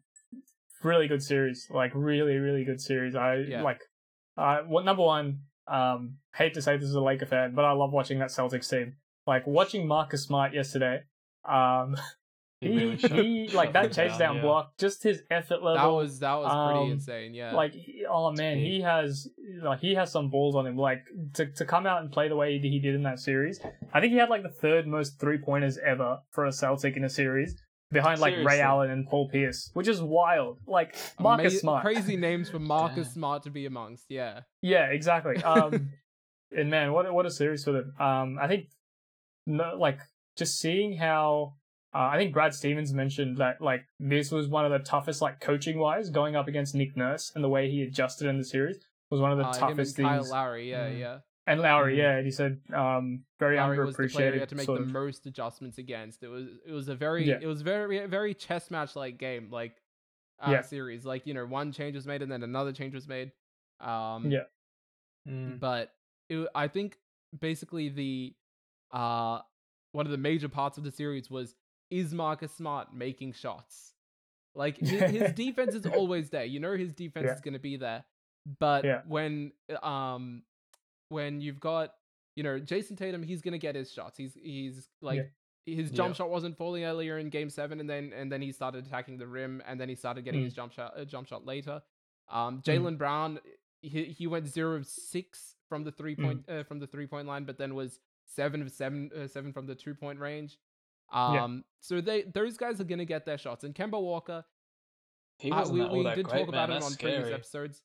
really good series. Like really, really good series. I Yeah. like. Uh, what number one? Um, hate to say this is a Laker fan, but I love watching that Celtics team. Like watching Marcus Smart yesterday. Um, He he, really shut- he like that them chase down, down yeah. block, just his effort level. that was that was pretty um, insane. Yeah, like oh man he has like he has some balls on him like to to come out and play the way he did in that series i think he had like the third most three pointers ever for a celtic in a series behind like ray allen and paul pierce which is wild like marcus Ama- smart crazy names for Marcus Damn. Smart to be amongst. Yeah, yeah exactly um and man what a- what a series for them um i think no like just seeing how uh, I think Brad Stevens mentioned that like this was one of the toughest like coaching wise going up against Nick Nurse and the way he adjusted in the series was one of the uh, him and toughest Kyle. Lowry. Yeah, Mm. yeah. And Lowry, Mm. yeah, and he said um, very Lowry was the player underappreciated. had to make the of- most adjustments against. It was it was a very Yeah. it was very very chess match like game like uh, Yeah. series. Like you know one change was made and then another change was made. Um, Yeah. Mm. but it, I think basically the uh one of the major parts of the series was is Marcus Smart making shots? Like his, his defense is always there. You know his defense Yeah. is going to be there. But Yeah. when um when you've got you know Jayson Tatum, he's going to get his shots. He's he's like his jump Yeah. shot wasn't falling earlier in game 7 and then and then he started attacking the rim and then he started getting Mm. his jump shot uh, jump shot later. Um Mm. Jaylen Brown he he went 0 of 6 from the Mm. 3 point uh, from the 3 point line but then was 7 of 7 uh, 7 from the 2 point range. Um so they those guys are going to get their shots and Kemba Walker He uh, wasn't we, all we that did great, talk about man. it on That's previous episodes,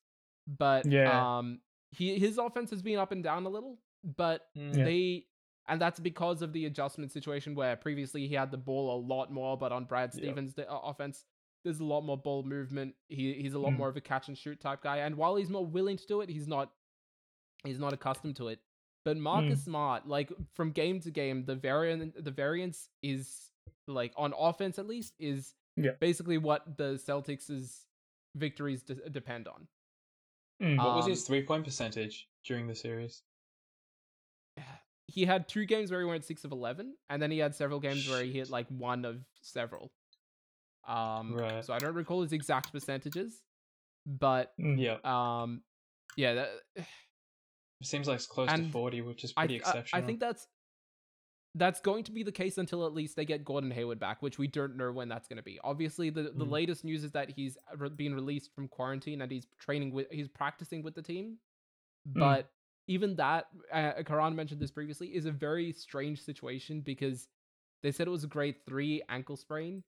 but Yeah. um, he his offense has been up and down a little, but Mm. Yeah. they and that's because of the adjustment situation where previously he had the ball a lot more, but on Brad Stevens' the, uh, offense, there's a lot more ball movement. He he's a lot Mm. more of a catch and shoot type guy, and while he's more willing to do it, he's not he's not accustomed to it. But Marcus Smart, like from game to game, the variant the variance is like on offense at least is Yeah. basically what the Celtics' victories de- depend on. Mm. What was Um, his three point percentage during the series? He had two games where he went six of eleven, and then he had several games where he hit like one of several. Um, Right. so I don't recall his exact percentages, but Mm. Yeah, um, yeah, that, it seems like it's close and to forty, which is pretty I- exceptional. I think that's that's going to be the case until at least they get Gordon Hayward back, which we don't know when that's going to be. Obviously, the, the Mm. latest news is that he's re- been released from quarantine and he's training with he's practicing with the team. But even that, uh, Karran mentioned this previously, is a very strange situation because they said it was a grade three ankle sprain,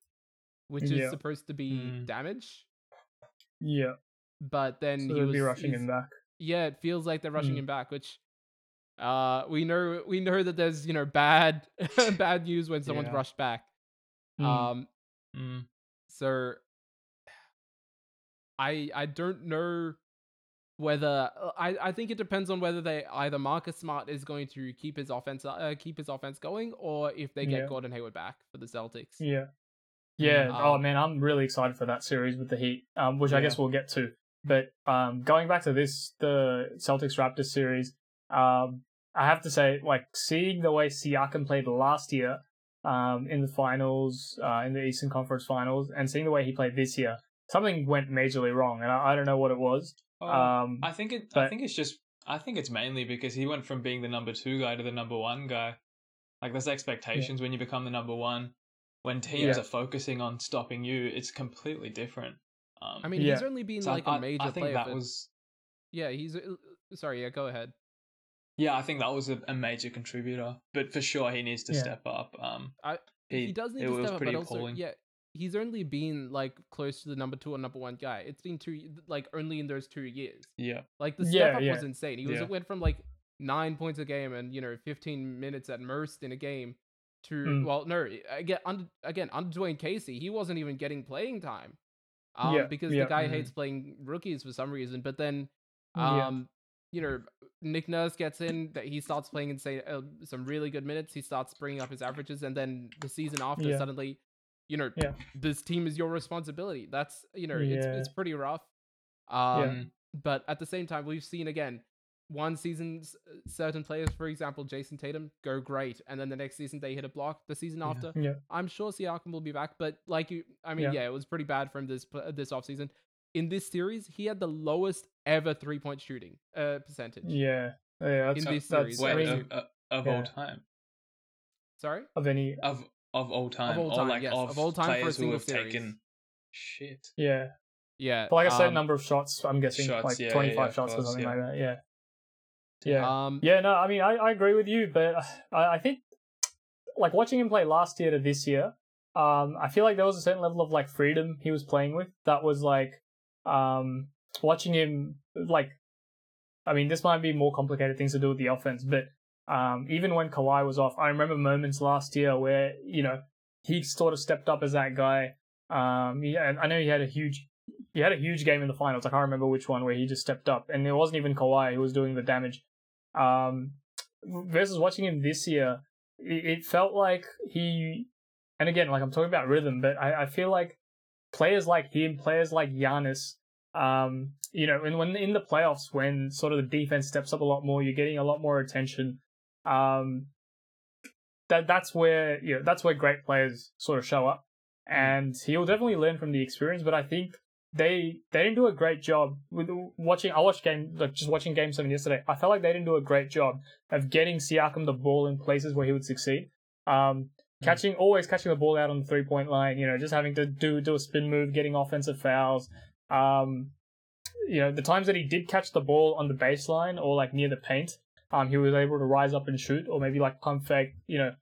which Yeah. is supposed to be Mm. damage. Yeah, But then so he was be rushing him back. Yeah, it feels like they're rushing Mm. him back, which uh we know we know that there's you know bad bad news when someone's Yeah. rushed back. Mm. Um Mm. so I I don't know whether uh, I I think it depends on whether they either Marcus Smart is going to keep his offense uh, keep his offense going or if they get Yeah. Gordon Hayward back for the Celtics. Yeah, Yeah. Um, oh man, I'm really excited for that series with the Heat, um, which I guess we'll get to. But um, going back to this, the Celtics Raptors series, um, I have to say, like seeing the way Siakam played last year, um, in the finals, uh, in the Eastern Conference Finals, and seeing the way he played this year, something went majorly wrong, and I, I don't know what it was. Um, I think it. I think it's just. I think it's mainly because he went from being the number two guy to the number one guy. Like there's expectations when you become the number one. When teams Yeah. are focusing on stopping you, it's completely different. Um, I mean, Yeah. he's only been so like I, a major I think player. that for- was. Yeah, he's. uh, Sorry, yeah, go ahead. Yeah, I think that was a, a major contributor. But for sure, he needs to Yeah. step up. Um, I- he, He, does need it to was step up, pretty but also, appalling. yeah, he's only been like close to the number two or number one guy. It's been two, like only in those two years. yeah, Like the Yeah, step up yeah. was insane. He was Yeah. it went from like nine points a game and you know 15 minutes at most in a game to Mm. well no again under again under Dwane Casey he wasn't even getting playing time. Um, Yeah, because yeah. the guy Mhm. hates playing rookies for some reason. But then Yeah. um you know Nick Nurse gets in that he starts playing insane uh, some really good minutes. He starts bringing up his averages and then the season after Yeah. suddenly you know Yeah. this team is your responsibility. That's you know it's Yeah. it's pretty rough. Um but at the same time, we've seen again one season certain players, for example, Jayson Tatum, go great, and then the next season they hit a block. The season Yeah. after, Yeah. I'm sure Siakam will be back, but like you, I mean, Yeah. yeah, it was pretty bad from this pl- this offseason. In this series, he had the lowest ever three point shooting uh, percentage. Yeah. Yeah. That's, In this that's, series, I wait, of, of, of yeah. all time, Sorry, of any. of of all time, of all or time, like yes, of, of all time for a players who have series. taken shit. Yeah. yeah, For like a certain um, number of shots, I'm guessing Shots, like yeah, yeah, 25 yeah, of shots or something yeah. like that. Yeah. Yeah. Um, Yeah, no, I mean, I, I agree with you, but I, I think, like, watching him play last year to this year, um, I feel like there was a certain level of, like, freedom he was playing with that was, like, um, watching him, like, I mean, this might be more complicated things to do with the offense, but um, even when Kawhi was off, I remember moments last year where, you know, he sort of stepped up as that guy. Um, yeah, I know he had a huge, he had a huge game in the finals. I can't remember which one where he just stepped up, and it wasn't even Kawhi who was doing the damage. Um, versus watching him this year, it, felt like he, and again, like I'm talking about rhythm, but I, I feel like players like him, players like Giannis, um, you know, and when in the playoffs, when sort of the defense steps up a lot more, you're getting a lot more attention. Um, that that's where you know that's where great players sort of show up, and he'll definitely learn from the experience. But I think they they didn't do a great job with watching. I watched game like just watching Game Seven yesterday. I felt like they didn't do a great job of getting Siakam the ball in places where he would succeed. Um, catching always catching the ball out on the three point line. You know, just having to do do a spin move, getting offensive fouls. Um, you know, the times that he did catch the ball on the baseline or like near the paint, um, he was able to rise up and shoot, or maybe like pump fake. You know,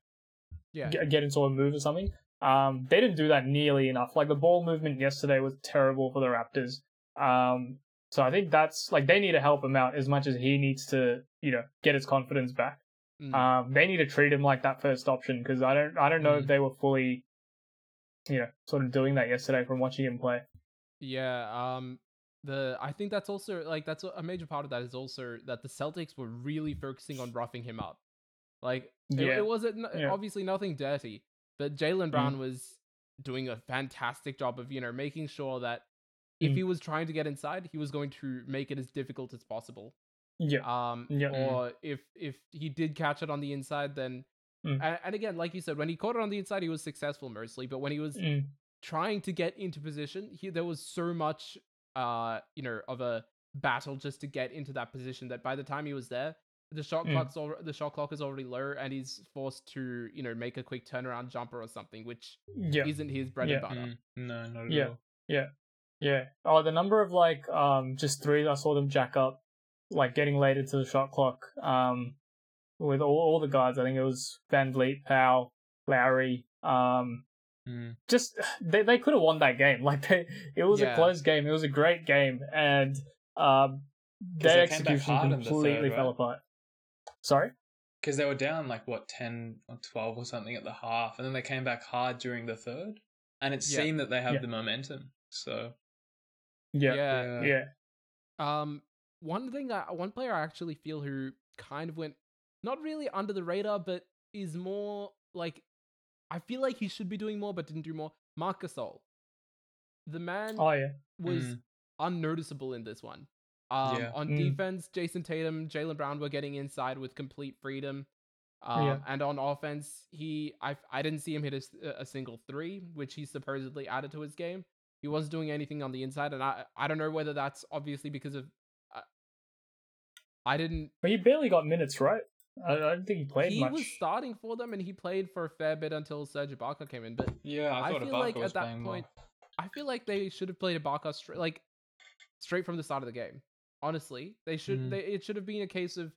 yeah, get, get into a move or something. Um, they didn't do that nearly enough. Like the ball movement yesterday was terrible for the Raptors. Um, so I think that's like they need to help him out as much as he needs to, you know, get his confidence back. Mm. Um, they need to treat him like that first option because I don't, I don't know Mhm. if they were fully, you know, sort of doing that yesterday from watching him play. Yeah, um the I think that's also like that's a a major part of that is also that the Celtics were really focusing on roughing him up. Like it, Yeah. it wasn't Yeah. obviously nothing dirty, but Jaylen Brown was doing a fantastic job of you know making sure that if Mm. he was trying to get inside, he was going to make it as difficult as possible. Yeah, Um, Yeah. or if if he did catch it on the inside, then Mm. and, and again, like you said, when he caught it on the inside, he was successful mostly. But when he was Mm. trying to get into position, he there was so much uh you know of a battle just to get into that position that by the time he was there, the shot Mm. clock's al- the shot clock is already low, and he's forced to you know make a quick turnaround jumper or something, which yeah. isn't his bread Yeah. and butter. Mm, no, not at Yeah. all. Yeah. Oh, the number of like um just threes I saw them jack up, like getting late into the shot clock. Um, with all, all the guys, I think it was VanVleet, Powell, Lowry. Um, Mm. just they they could have won that game. Like they, it was Yeah. a close game. It was a great game, and um, 'Cause their they came back execution hard in the completely third, fell right? apart. Sorry. Because they were down like what ten or twelve or something at the half, and then they came back hard during the third, and it Yeah. seemed that they have Yeah. the momentum. So Yeah. yeah. Yeah. Um, one thing, I, one player I actually feel who kind of went not really under the radar, but is more like I feel like he should be doing more, but didn't do more. Marc Gasol. The man Oh yeah. was Mm. unnoticeable in this one. Um, Yeah. On Mm. defense, Jayson Tatum, Jaylen Brown were getting inside with complete freedom. Um, Yeah. And on offense, he I, I didn't see him hit a single three, which he supposedly added to his game. He wasn't doing anything on the inside, and I I don't know whether that's obviously because of. Uh, I didn't. But he barely got minutes, right? I, I don't think he played he much. was starting for them, and he played for a fair bit until Serge Ibaka came in. But Yeah, I I feel Ibaka like was at that point- well. I feel like they should have played Ibaka straight, like straight from the start of the game. Honestly, they should. Mm. They, it should have been a case of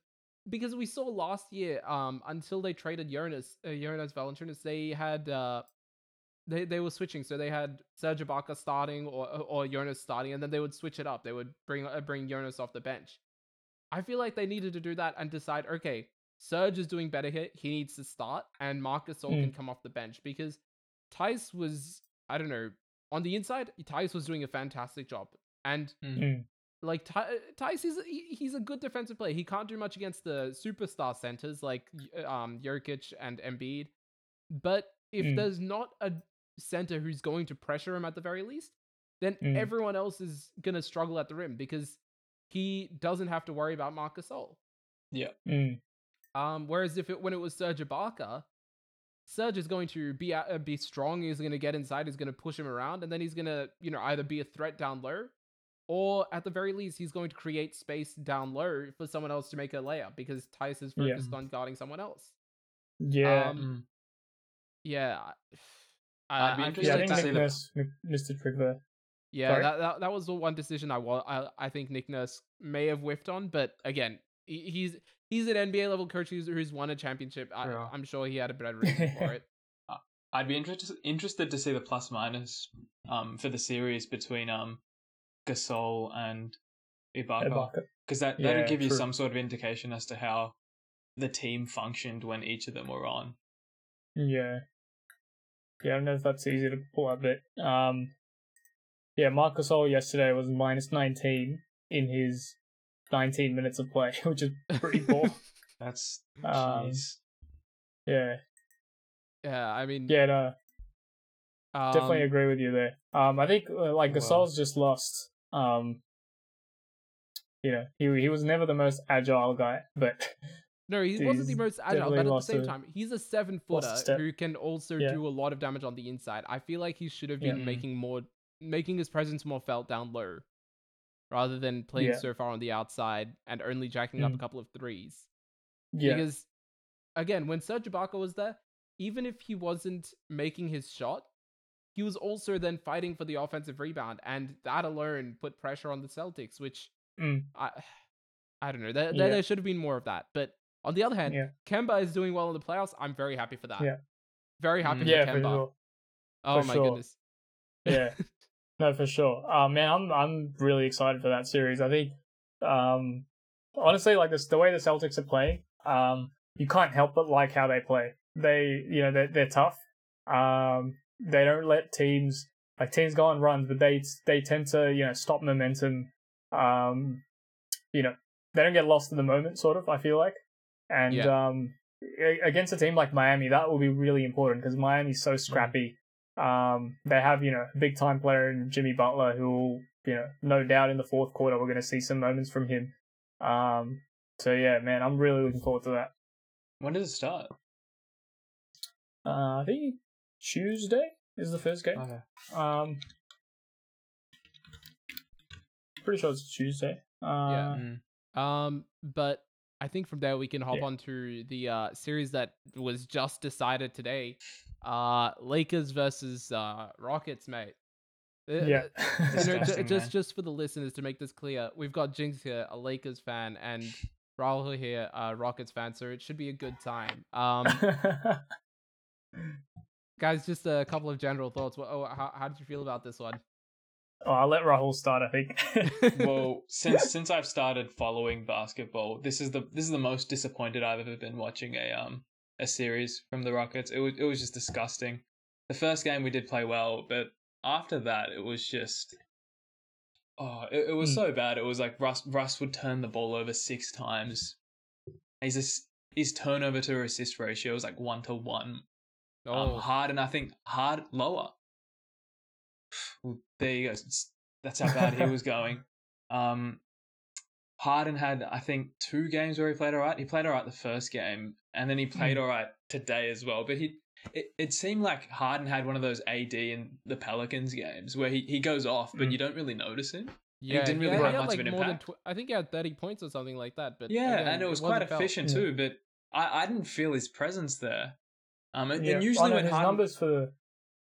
because we saw last year, um, until they traded Jonas, uh, Jonas Valanciunas, they had uh, they they were switching. So they had Serge Ibaka starting or or Jonas starting, and then they would switch it up. They would bring uh, bring Jonas off the bench. I feel like they needed to do that and decide, okay, Serge is doing better here. He needs to start, and Marcus Gasol can come off the bench because Theis was, I don't know, on the inside, Theis was doing a fantastic job, and Mm. Like Ty- Theis is he- he's a good defensive player. He can't do much against the superstar centers like um Jokic and Embiid, but if Mm. there's not a center who's going to pressure him at the very least, then Mm. everyone else is gonna struggle at the rim because he doesn't have to worry about Marcus Gasol. Mm. Um, whereas if it when it was Serge Ibaka, Serge is going to be uh, be strong. He's going to get inside. He's going to push him around, and then he's going to you know either be a threat down low, or at the very least he's going to create space down low for someone else to make a layup because Theis is Yeah. focused on guarding someone else. Yeah. Um, Mm. Yeah. I, I'd be interested yeah, I think to see Nick the- Nurse mi- missed a trick there. Yeah, that, that that was the one decision I wa- I, I think Nick Nurse may have whiffed on, but again, he, he's he's an NBA level coach who's, who's won a championship. I, Yeah. I'm sure he had a better reason for it. I'd be interested interested to see the plus minus um for the series between um Gasol and Ibaka Ibaka. because that Yeah, that'd give you true. some sort of indication as to how the team functioned when each of them were on. Yeah. Yeah, I don't know if that's easy to pull up, but um, yeah, Marcus Gasol yesterday was minus 19 in his 19 minutes of play, which is pretty poor. That's Um, jeez. yeah, yeah, I mean, yeah, no, definitely um, agree with you there. Um, I think uh, like Wow. Gasol's just lost. Um, you know, he he was never the most agile guy, but No, he wasn't the most agile, but at the same a- time, he's a seven lost a footer who can also Yeah. do a lot of damage on the inside. I feel like he should have been Yeah. making more, making his presence more felt down low, rather than playing Yeah. so far on the outside and only jacking up a Mm. couple of threes. yeah, Because again, when Serge Ibaka was there, even if he wasn't making his shot, he was also then fighting for the offensive rebound, and that alone put pressure on the Celtics, which Mm. I, I don't know. There, there, Yeah. there should have been more of that. But on the other hand, Yeah. Kemba is doing well in the playoffs. I'm very happy for that. Yeah. Very happy Mm. for yeah, Kemba. for sure. Oh for my sure. goodness. Yeah. No, for sure. Uh, man, I'm I'm really excited for that series. I think, um, honestly, like this, the way the Celtics are playing, um, you can't help but like how they play. They, you know, they're they're tough. Um, they don't let teams like teams go on runs, but they they tend to you know stop momentum. Um, you know, they don't get lost in the moment. Sort of, I feel like, and Yeah. um, against a team like Miami, that will be really important because Miami's so scrappy. Um, they have, you know, a big time player in Jimmy Butler who you know, no doubt in the fourth quarter we're going to see some moments from him. Um, so yeah, man, I'm really looking forward to that. When does it start? Uh, I think Tuesday is the first game. Okay. Um, pretty sure it's Tuesday. Uh, Yeah. Mm. Um, but I think from there we can hop Yeah. on to the uh, series that was just decided today. Uh, Lakers versus uh, Rockets, mate. Uh, yeah. you know, ju- Disgusting, just man. just for the listeners to make this clear, we've got Jynx here, a Lakers fan, and Rahul here, a Rockets fan, so it should be a good time. Um, guys, just a couple of general thoughts. What, oh, how, how did you feel about this one? oh, I'll let Rahul start. I think. well, since since I've started following basketball, this is the this is the most disappointed I've ever been watching a um a series from the Rockets. It was it was just disgusting. The first game we did play well, but after that it was just oh, it, it was Hmm. so bad. It was like Russ Russ would turn the ball over six times. He's just, his turnover to assist ratio was like one to one. Um, Oh, Harden, I think hard lower. well, there you go. That's how bad he was going. Um, Harden had, I think, two games where he played all right. He played all right the first game, and then he played Mm. all right today as well. But he, it, it seemed like Harden had one of those AD in the Pelicans games where he, he goes off, but Mm. you don't really notice him. Yeah, he didn't really had- have much like of an impact. tw- I think he had 30 points or something like that. But Yeah, again, and it was quite wasn't felt. efficient too. But I, I didn't feel his presence there. Um, and, Yeah. and Oh, usually no, when his Harden, numbers for.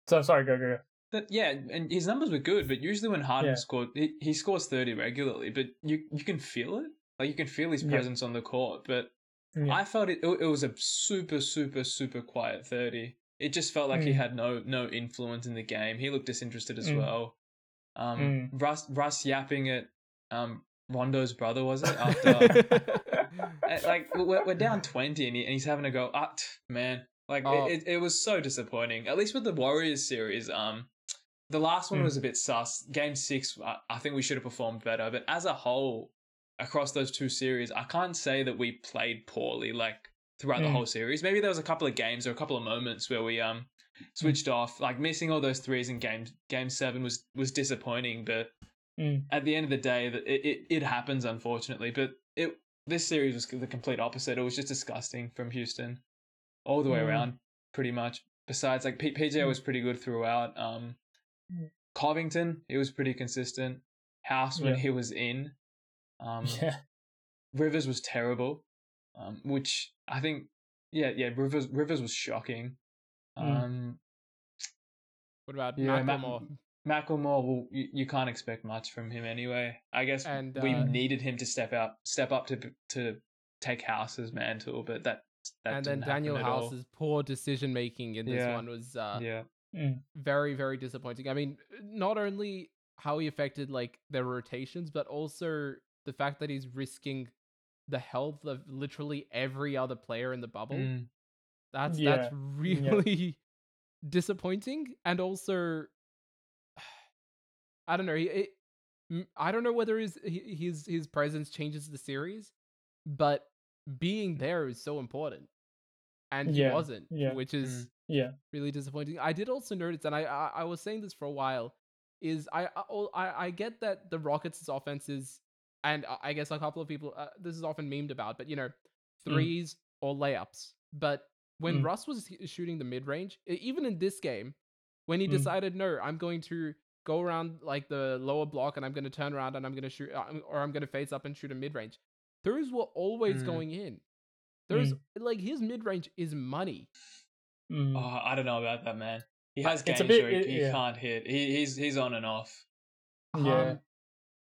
So sorry, go go. go. That, yeah, and his numbers were good, but usually when Harden Yeah. scored, he, he scores thirty regularly, but you you can feel it, like you can feel his Yeah. presence on the court. But Yeah. I felt it, it. Was a super, super, super quiet thirty. It just felt like he Mm. had no no influence in the game. He looked disinterested as Mm. well. Um, Mm. Russ Russ yapping at um Rondo's brother was it after uh, like we're, we're down 20 and, he, and he's having to go ah, t- man like Oh. it, it, was so disappointing at least with the warriors series um the last one Hmm. was a bit sus game six I, I think we should have performed better but as a whole across those two series i can't say that we played poorly like throughout the Hmm. whole series maybe there was a couple of games or a couple of moments where we um switched off like missing all those threes in game game seven was was disappointing but Mm. at the end of the day, that it, it, it happens unfortunately. But it this series was the complete opposite. It was just disgusting from Houston, all the way Mm. around, pretty much. Besides, like P- PJ Mm. was pretty good throughout. Um, Mm. Covington, he was pretty consistent. House when Yeah. he was in. Um, Yeah. Rivers was terrible, um, which I think, yeah, yeah, Rivers Rivers was shocking. Mm. Um, What about Yeah, Ma- McLemore? McLemore, well, you, you can't expect much from him anyway. I guess And, we uh, needed him to step out, step up to to take House's mantle, but that and then Daniel at all. House's poor decision making in this Yeah. one was uh, yeah, Mm. very very disappointing. I mean, not only how he affected like their rotations, but also the fact that he's risking the health of literally every other player in the bubble. Mm, That's Yeah, that's really disappointing, and also I don't know. He, it, m- I don't know whether his his his presence changes the series, but being there is so important, and he Yeah, wasn't, yeah. which is Yeah. really disappointing. I did also notice, and I I, I was saying this for a while, is I I I I get that the Rockets' offense is, and I- guess a couple of people uh, this is often memed about, but you know, threes or layups. But when Mm. Russ was shooting the mid range, even in this game, when he Mm. decided no, I'm going to go around like the lower block and I'm going to turn around and I'm going to shoot, uh, or I'm going to face up and shoot a mid range. Those were always Mm. going in. There's like his mid range is money. Mm. oh, I don't know about that man. He has It's a games bit- where he, it- he can't hit. He, he's he's on and off. Yeah. Um,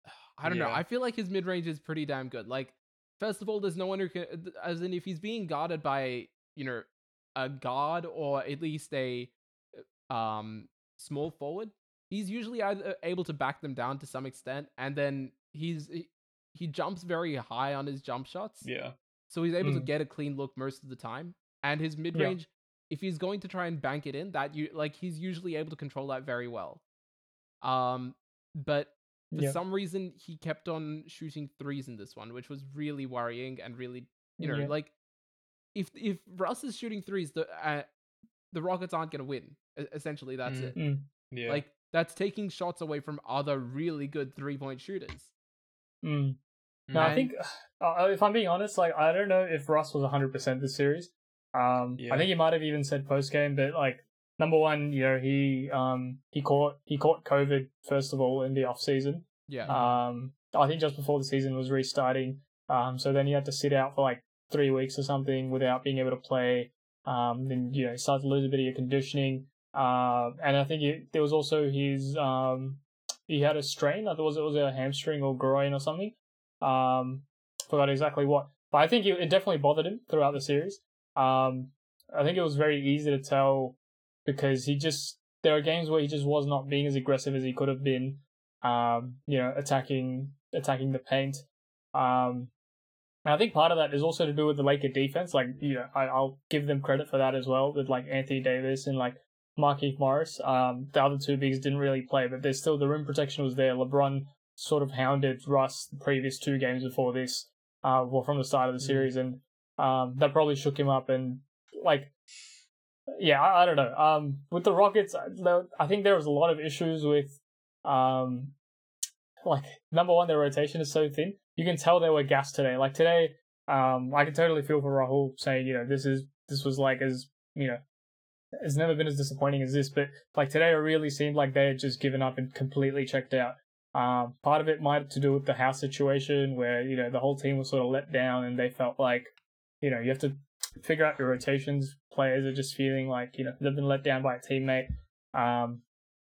I don't know. I feel like his mid range is pretty damn good. Like, first of all, there's no one who can, as in, if he's being guarded by, you know, a guard or at least a um small forward, he's usually either able to back them down to some extent, and then he's he, jumps very high on his jump shots, Yeah, so he's able to Mm. get a clean look most of the time. And his mid range, if he's going to try and bank it in, that you like he's usually able to control that very well. Um, but for Yeah. some reason he kept on shooting threes in this one, which was really worrying and really, you know, Yeah. like if if Russ is shooting threes, the uh, the Rockets aren't going to win. Essentially, that's Mm. it. Mm. yeah. Like that's taking shots away from other really good three point shooters. Mm. No, I think uh, if I'm being honest, like I don't know if Russ was 100 percent this series. Um, Yeah. I think he might have even said post game, but like number one, you know, he um he caught he caught COVID first of all in the off season. yeah, Um, I think just before the season was restarting. Um, so then he had to sit out for like three weeks or something without being able to play. Um, then you know he started to lose a bit of your conditioning. Uh, and I think it, there was also his um he had a strain. I thought it was it was a hamstring or groin or something. Um, forgot exactly what, but I think it, it definitely bothered him throughout the series. Um, I think it was very easy to tell because he just there are games where he just was not being as aggressive as he could have been. Um, you know, attacking attacking the paint. Um, I think part of that is also to do with the Laker defense. Like, you know, I, I'll give them credit for that as well with like Anthony Davis and like Markieff Morris. Um, the other two bigs didn't really play, but there's still the rim protection was there. LeBron sort of hounded Russ the previous two games before this, uh, well, from the start of the Mm. series, and um, that probably shook him up. And like, yeah, I, I don't know. Um, with the Rockets, I- I think there was a lot of issues with, um, like number one, their rotation is so thin. You can tell they were gassed today. Like today, um, I can totally feel for Rahul saying, you know, this is this was like as you know, it's never been as disappointing as this. But like today, it really seemed like they had just given up and completely checked out. Um, part of it might have to do with the house situation where you know the whole team was sort of let down and they felt like, you know, you have to figure out your rotations. Players are just feeling like you know they've been let down by a teammate. Um,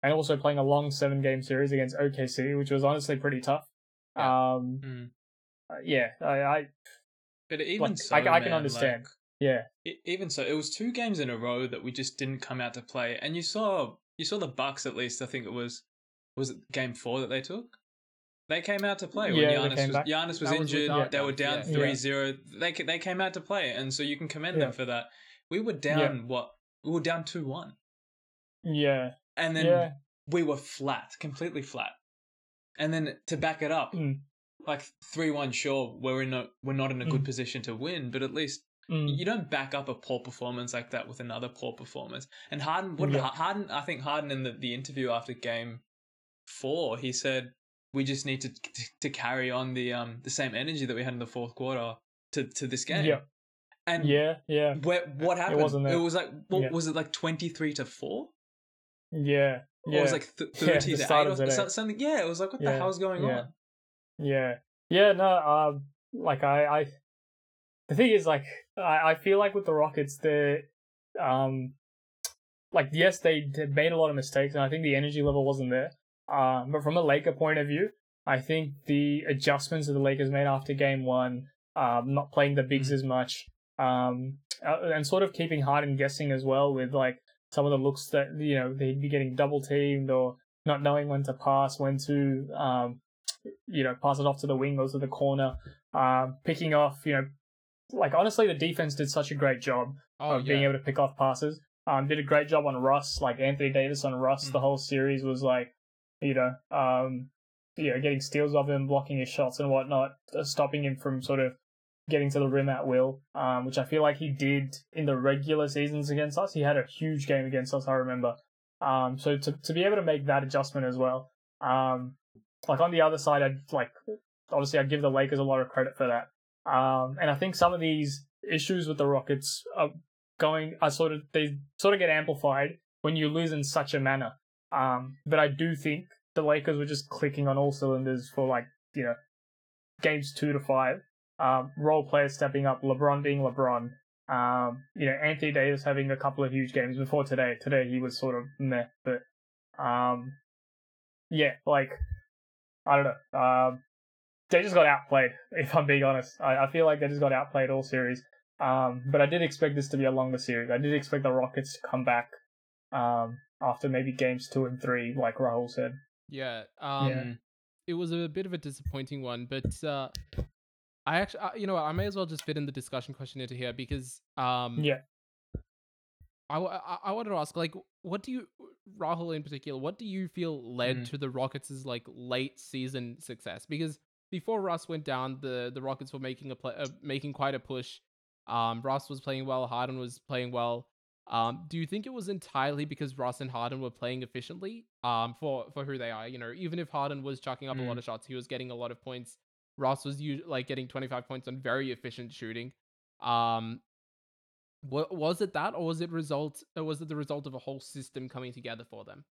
and also playing a long seven game series against OKC, which was honestly pretty tough. Yeah. Um, Mm. uh, yeah, I, I But even Like, so, I- I can understand. like, yeah, E- even so, it was two games in a row that we just didn't come out to play, and you saw you saw the Bucks at least. I think it was was it game four that they took. They came out to play Yeah, when Giannis was back. Giannis was That injured. without they were down yeah. three Yeah. zero. They they came out to play, and so you can commend Yeah. them for that. We were down what? We were down two one, yeah, and then yeah, we were flat, completely flat. And then to back it up, Mm. like three one, sure, we're in a we're not in a good Mm. position to win, but at least mm, you don't back up a poor performance like that with another poor performance. And Harden, what Yeah. Harden, I think Harden in the, the interview after game four, he said we just need to to, to carry on the um the same energy that we had in the fourth quarter to to this game. Yeah. And yeah, yeah, where, what happened? wasn't there. It was like what Yeah. was it like twenty three to four? yeah, Or yeah. it was like th- thirty the to eight or today. so- something. Yeah, it was like what the Yeah, hell's going yeah. on? Yeah, yeah, no, um, like I, I, the thing is, like, I, I feel like with the Rockets, they're, um, like, yes, they made a lot of mistakes, and I think the energy level wasn't there. Um, but from a Laker point of view, I think the adjustments that the Lakers made after Game One, um, not playing the bigs Mm. as much, um, uh, and sort of keeping Harden guessing as well with like some of the looks that you know they'd be getting double teamed or not knowing when to pass, when to um, you know, pass it off to the wing or to the corner, um, picking off, you know, like honestly, the defense did such a great job Oh of being able to pick off passes. Um, did a great job on Russ, like Anthony Davis on Russ. Mm. The whole series was like, you know, um, you know, getting steals of him, blocking his shots and whatnot, uh, stopping him from sort of getting to the rim at will. Um, which I feel like he did in the regular seasons against us. He had a huge game against us. I remember. Um, so to to be able to make that adjustment as well, um, like on the other side, I'd like obviously I'd give the Lakers a lot of credit for that. Um, and I think some of these issues with the Rockets are going are sort of they sort of get amplified when you lose in such a manner. Um, but I do think the Lakers were just clicking on all cylinders for like you know games two to five. Um, role players stepping up, LeBron being LeBron. Um, you know Anthony Davis having a couple of huge games before today. Today he was sort of meh, but um, yeah, like I don't know. Um, they just got outplayed. If I'm being honest, I, I feel like they just got outplayed all series. Um, but I did expect this to be a longer series. I did expect the Rockets to come back um, after maybe games two and three, like Rahul said. Yeah. Um, Yeah. It was a bit of a disappointing one, but uh, I actually, uh, you know, what, I may as well just fit in the discussion question into here because um, Yeah. I wanted to ask, like, what do you, Rahul in particular, what do you feel led Mm. to the Rockets' like late season success? Because before Russ went down, the the Rockets were making a play, uh, making quite a push. Um, Russ was playing well, Harden was playing well. Um, do you think it was entirely because Russ and Harden were playing efficiently? Um, for for who they are, you know, even if Harden was chucking up a lot Mm. of shots, he was getting a lot of points. Russ was like getting 25 points on very efficient shooting. Um, wa- was it that, or was it result? Or was it the result of a whole system coming together for them?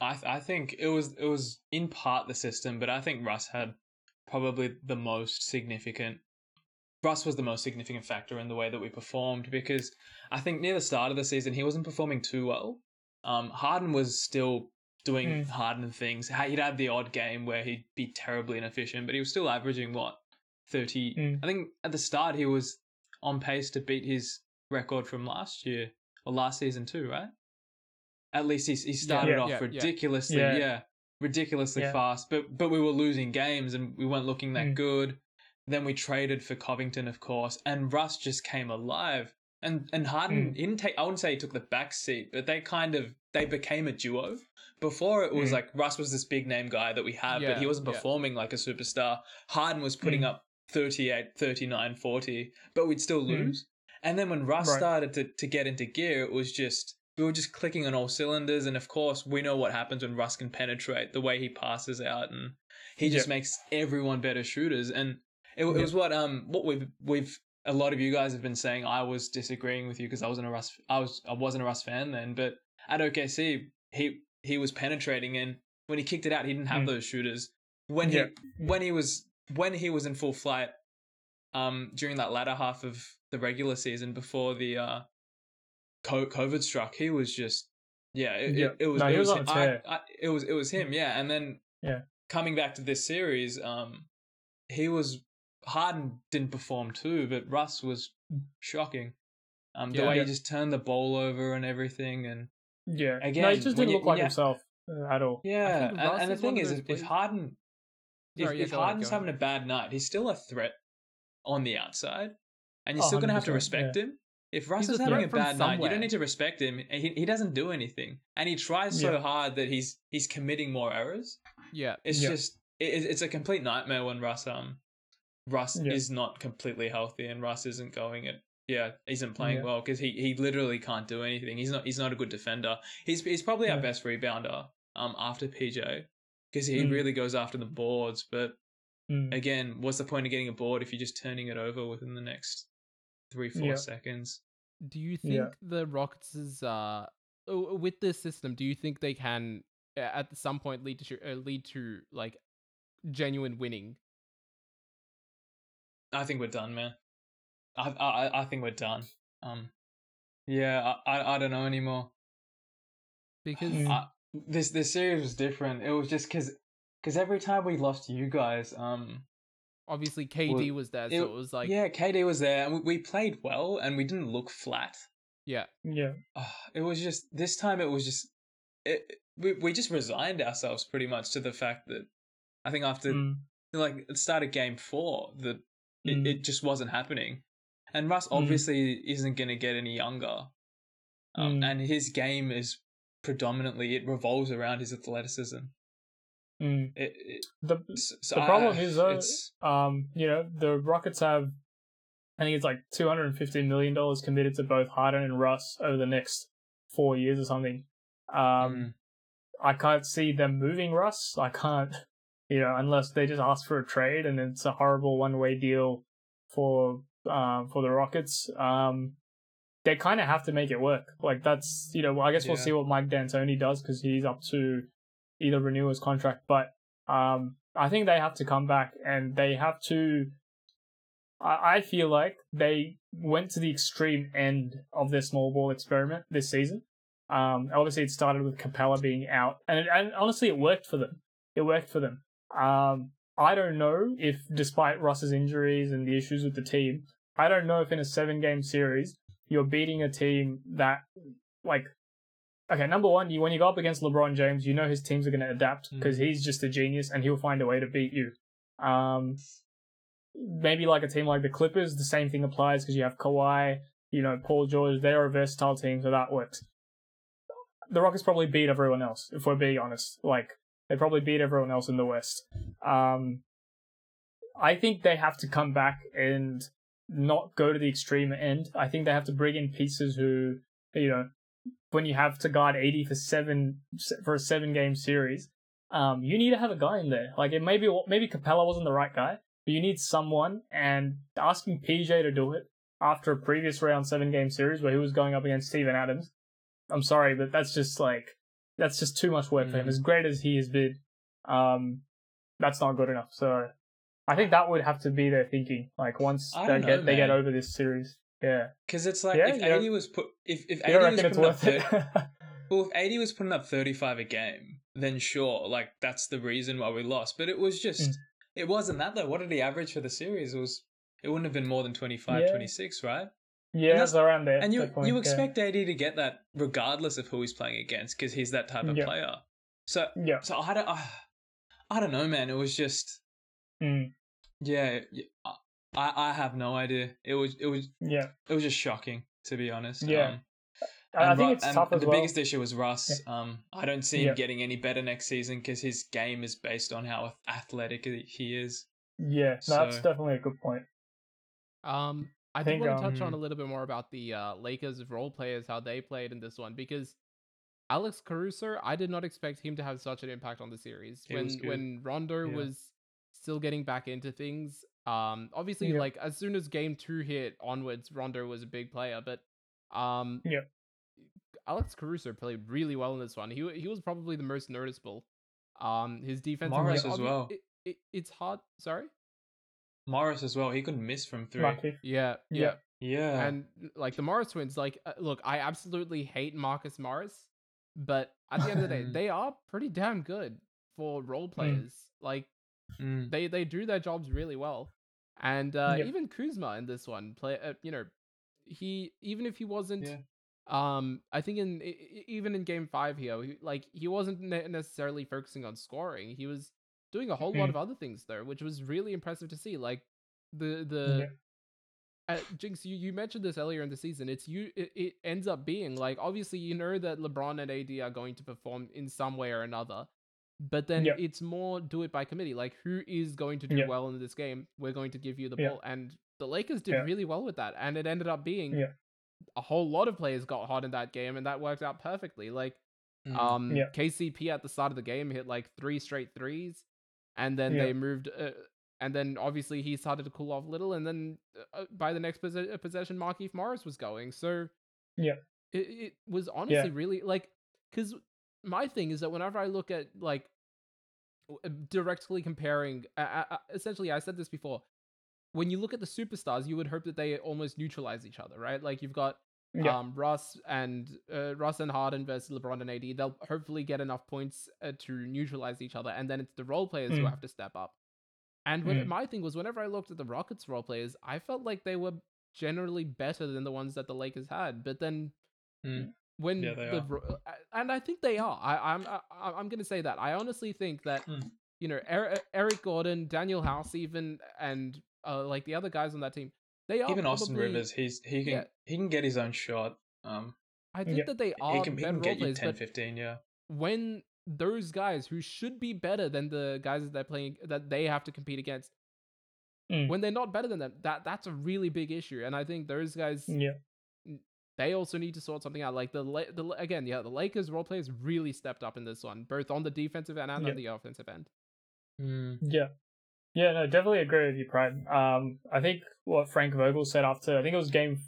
I th- I think it was it was in part the system, but I think Russ had probably the most significant. Russ was the most significant factor in the way that we performed because I think near the start of the season he wasn't performing too well. Um, Harden was still doing Mm. Harden things. He'd have the odd game where he'd be terribly inefficient, but he was still averaging what thirty. Mm. I think at the start he was on pace to beat his record from last year or last season too, right? At least he he started Yeah, off yeah, ridiculously, Yeah. yeah, ridiculously Yeah. fast. But but we were losing games and we weren't looking that Mm. good. Then we traded for Covington, of course, and Russ just came alive. And and Harden Mm. didn't take. I wouldn't say he took the back seat, but they kind of they became a duo. Before it was Mm. like Russ was this big name guy that we have, but he wasn't yeah. performing like a superstar. Harden was putting Mm. up 38, 39, 40, but we'd still Mm. lose. And then when Russ Right. started to, to get into gear, it was just we were just clicking on all cylinders. And of course, we know what happens when Russ can penetrate the way he passes out, and he just makes everyone better shooters. And it, it was what um what we've we've a lot of you guys have been saying. I was disagreeing with you because I wasn't a Russ I was I wasn't a Russ fan then, but at OKC he he was penetrating, and when he kicked it out, he didn't have Mm. those shooters. When Yeah. he when he was when he was in full flight, um, during that latter half of the regular season before the uh, COVID struck, he was just yeah, it, Yeah. it, it was No, it was was, him. I, I, it was it was him, yeah, and then Yeah. coming back to this series, um, he was Harden didn't perform too, but Russ was shocking. Um, the Yeah. way Yeah. he just turned the ball over and everything, and Yeah. no, Again, he just didn't you- look like yeah. himself uh, at all. yeah, and, and the thing is, if, if Harden, if, Sorry, if Harden's having a bad night, he's still a threat on the outside, and you're Oh, still gonna have to 100%, respect him. If Russ He's is having a threat from bad night, you don't need to respect him. He, he doesn't do anything, and he tries so Yeah. hard that he's he's committing more errors. Yeah. It's Yeah. just it, it's a complete nightmare when Russ um Russ Yeah. is not completely healthy and Russ isn't going it. Yeah, isn't playing Yeah. well because he, he literally can't do anything. He's not he's not a good defender. He's he's probably our best rebounder um after PJ because he Mm. really goes after the boards. But Mm. again, what's the point of getting a board if you're just turning it over within the next three four Yeah. seconds? Do you think Yeah. the Rockets is uh with this system? Do you think they can at some point lead to uh, lead to like genuine winning? I think we're done, man. I I I think we're done. Um, yeah, I I, I don't know anymore. Because Mm. I, this this series was different. It was just because because every time we lost to you guys, um, obviously KD was there, so it- it was like yeah, KD was there, and we, we played well, and we didn't look flat. yeah. Yeah. Ah, it was just this time. It was just it, we we just resigned ourselves pretty much to the fact that I think after Mm. like at the start of game four that it, Mm. it just wasn't happening, and Russ Mm. obviously isn't going to get any younger, um, Mm. and his game is predominantly it revolves around his athleticism. Mm. It, it, The The I- problem is, though, it's um, you know, the Rockets have, I think it's like two hundred and fifty million dollars committed to both Harden and Russ over the next four years or something. Um, mm, I can't see them moving Russ. I can't, you know, unless they just ask for a trade and it's a horrible one way deal for um for the Rockets. Um, they kind of have to make it work. Like that's you know, I guess we'll see what Mike D'Antoni does because he's up to either renew his contract, but um, I think they have to come back and they have to. I, I feel like they went to the extreme end of their small ball experiment this season. Um, obviously, it started with Capela being out, and and honestly, it worked for them. It worked for them. Um, I don't know if, despite Russ's injuries and the issues with the team, I don't know if in a seven game series you're beating a team that, like, okay, number one, you when you go up against LeBron James, you know his teams are going to adapt because he's just a genius and he'll find a way to beat you. Um, maybe like a team like the Clippers, the same thing applies because you have Kawhi, you know, Paul George. They're a versatile team, so that works. The Rockets probably beat everyone else, if we're being honest. Like they probably beat everyone else in the West. Um, I think they have to come back and not go to the extreme end. I think they have to bring in pieces who, you know, when you have to guard AD for seven for a seven game series, um, you need to have a guy in there. Like it maybe maybe Capela wasn't the right guy, but you need someone. And asking PJ to do it after a previous round seven game series where he was going up against Steven Adams, I'm sorry, but that's just like that's just too much work for him. Mhm. As great as he has been, um, that's not good enough. So I think that would have to be their thinking. Like once they know, get they get over this series, yeah. Because it's like Yeah, if yeah. AD was put if if don't AD was putting up worth thir- it? well if AD was putting up thirty five a game, then sure, like that's the reason why we lost. But it was just Mm. it wasn't that though. What did he average for the series? It was it wouldn't have been more than 25, Yeah. 26, right? yeah, that's- around there. And you point, you yeah. expect AD to get that regardless of who he's playing against because he's that type of Yeah. player. So yeah. so I don't I, I don't know, man. It was just Mm, yeah. Y- I I have no idea. It was it was yeah. it was just shocking to be honest. Yeah. Um, I I and think Ru- it's and tough as the well. biggest issue was Russ. Um, I don't see him Yeah. getting any better next season because his game is based on how athletic he is. Yeah, no, that's definitely a good point. Um, I, I did think, want to touch on um, a little bit more about the uh, Lakers role players, how they played in this one, because Alex Caruso, I did not expect him to have such an impact on the series. When when Rondo Yeah. was still getting back into things, um, obviously Yeah. like as soon as game two hit onwards, Rondo was a big player, but um, Yeah. Alex Caruso played really well in this one. He he was probably the most noticeable. Um, his defense Morris as well. It, it, it's hard. Sorry. Morris as well. He could miss from three. Lucky. Yeah, Yeah. yeah. And like the Morris twins, like uh, look, I absolutely hate Marcus Morris, but at the end of the day, Mm. they are pretty damn good for role players. Like Mm. they they do their jobs really well. And uh, Yeah. even Kuzma in this one, play uh, you know, he even if he wasn't Yeah. um I think in even in game 5 here, he, like he wasn't necessarily focusing on scoring. He was doing a whole lot Mm. of other things though, which was really impressive to see. Like the the Yeah. uh, Jynx, you, you mentioned this earlier in the season. It's you. It, it ends up being like obviously you know that LeBron and AD are going to perform in some way or another, but then Yeah. it's more do it by committee. Like who is going to do Yeah. well in this game? We're going to give you the ball, and the Lakers did really well with that, and it ended up being a whole lot of players got hot in that game, and that worked out perfectly. Like Mm. um. KCP at the start of the game hit like three straight threes, and then they moved. Uh, and then obviously he started to cool off a little, and then uh, by the next posse- uh, possession, Markieff Morris was going. So Yeah. it, it was honestly really like because my thing is that whenever I look at like uh, directly comparing, uh, uh, essentially, I said this before. When you look at the superstars, you would hope that they almost neutralize each other, right? Like you've got Yeah. um, Russ and uh, Russ and Harden versus LeBron and AD. They'll hopefully get enough points uh, to neutralize each other, and then it's the role players who Mm. have to step up. And when, Mm. my thing was, whenever I looked at the Rockets role players, I felt like they were generally better than the ones that the Lakers had. But then Mm. When Yeah, the are. Uh, and I think they are. I, I'm I, I'm going to say that. I honestly think that Mm. you know Er- Eric Gordon, Danuel House, even and uh, like the other guys on that team, they are Even Austin Rivers, he's he can Yeah. he can get his own shot. Um, I think Yeah. that they he are can he can get you players, 10, but 15, Yeah. when those guys who should be better than the guys that they're playing that they have to compete against Mm. when they're not better than them that that's a really big issue and i think those guys Yeah. They also need to sort something out like the, the again yeah the lakers role players really stepped up in this one both on the defensive end and Yeah. on the offensive end Mm. Yeah. Yeah, no, definitely agree with you, Prad. Um, I think what Frank Vogel said after, I think it was game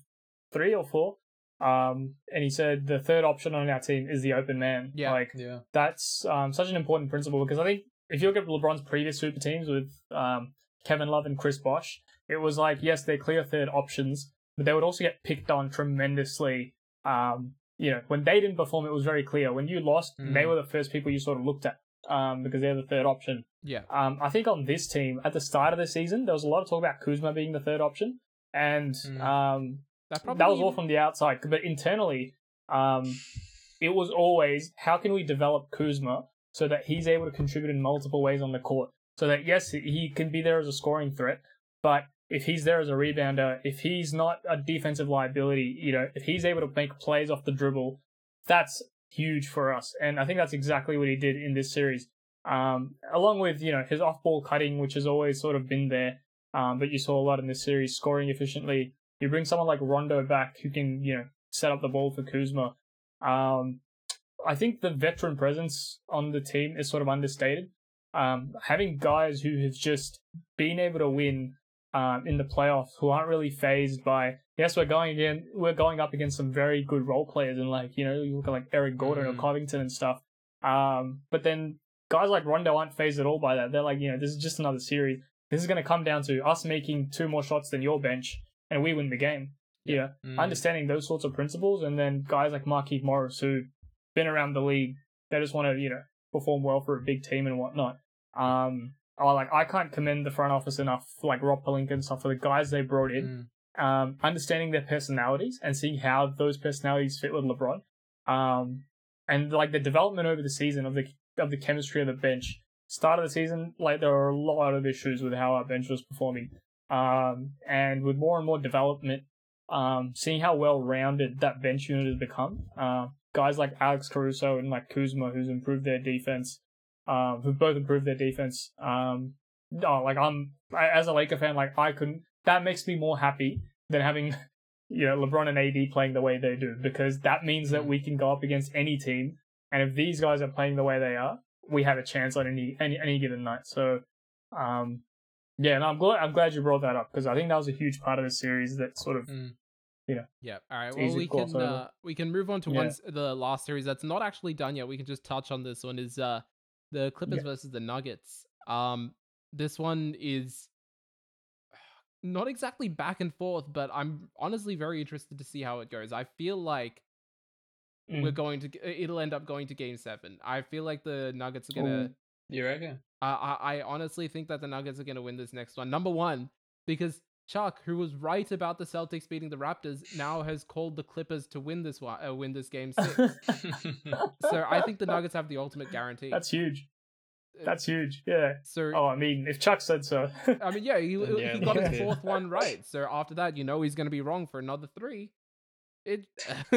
three or four, um, and he said the third option on our team is the open man. Yeah. Like, Yeah. that's um, such an important principle because I think if you look at LeBron's previous super teams with um, Kevin Love and Chris Bosh, it was like, yes, they're clear third options, but they would also get picked on tremendously. Um, you know, when they didn't perform, it was very clear. When you lost, they Mhm. were the first people you sort of looked at um, because they're the third option. yeah Um, I think on this team at the start of the season, there was a lot of talk about Kuzma being the third option, and Mm. um, that probably that was all from the outside. But internally, um, it was always how can we develop Kuzma so that he's able to contribute in multiple ways on the court. So that yes, he can be there as a scoring threat, but if he's there as a rebounder, if he's not a defensive liability, you know, if he's able to make plays off the dribble, that's huge for us. And I think that's exactly what he did in this series. Um, along with you know his off-ball cutting, which has always sort of been there, um, but you saw a lot in this series, scoring efficiently. You bring someone like Rondo back who can you know set up the ball for Kuzma. Um, I think the veteran presence on the team is sort of understated. Um, having guys who have just been able to win um, in the playoffs who aren't really phased by yes we're going again we're going up against some very good role players and like you know you look at like Eric Gordon Mhm. or Covington and stuff. Um, but then guys like Rondo aren't phased at all by that. They're like you know this is just another series. This is going to come down to us making two more shots than your bench and we win the game. Yeah, Mm. understanding those sorts of principles, and then guys like Markieff Morris who been around the league, they just want to you know perform well for a big team and whatnot. Um, or like I can't commend the front office enough, like Rob Pelinka and stuff, for the guys they brought in. Mm. Um, understanding their personalities and seeing how those personalities fit with LeBron. Um, and like the development over the season of the of the chemistry of the bench. Start of the season, like there were a lot of issues with how our bench was performing. Um, and with more and more development, um, seeing how well rounded that bench unit has become. Uh, guys like Alex Caruso and like Kuzma, who's improved their defense, um, who've both improved their defense. Um, no, like I'm I- as a Laker fan, like I couldn't. That makes me more happy than having you know LeBron and AD playing the way they do because that means that Mm. we can go up against any team, and if these guys are playing the way they are, we have a chance on any any any given night. So, um, yeah, and I'm glad I'm glad you brought that up because I think that was a huge part of the series that sort of Mm. Yeah. All right. Well, we can uh, we can move on to Yeah. one the last series that's not actually done yet. We can just touch on this one. Is uh the Clippers Yeah. versus the Nuggets. Um, this one is not exactly back and forth, but I'm honestly very interested to see how it goes. I feel like we're Mm. going to it'll end up going to Game Seven. I feel like the Nuggets are gonna. Ooh. You reckon? I, I I honestly think that the Nuggets are going to win this next one. Number one, because Chuck, who was right about the Celtics beating the Raptors, now has called the Clippers to win this one, uh, win this game six. so I think the Nuggets have the ultimate guarantee. That's huge. Uh, That's huge. Yeah. so. Oh, I mean, if Chuck said so. I mean, yeah, he, Then he yeah, got his fourth one right. So after that, you know he's going to be wrong for another three. It.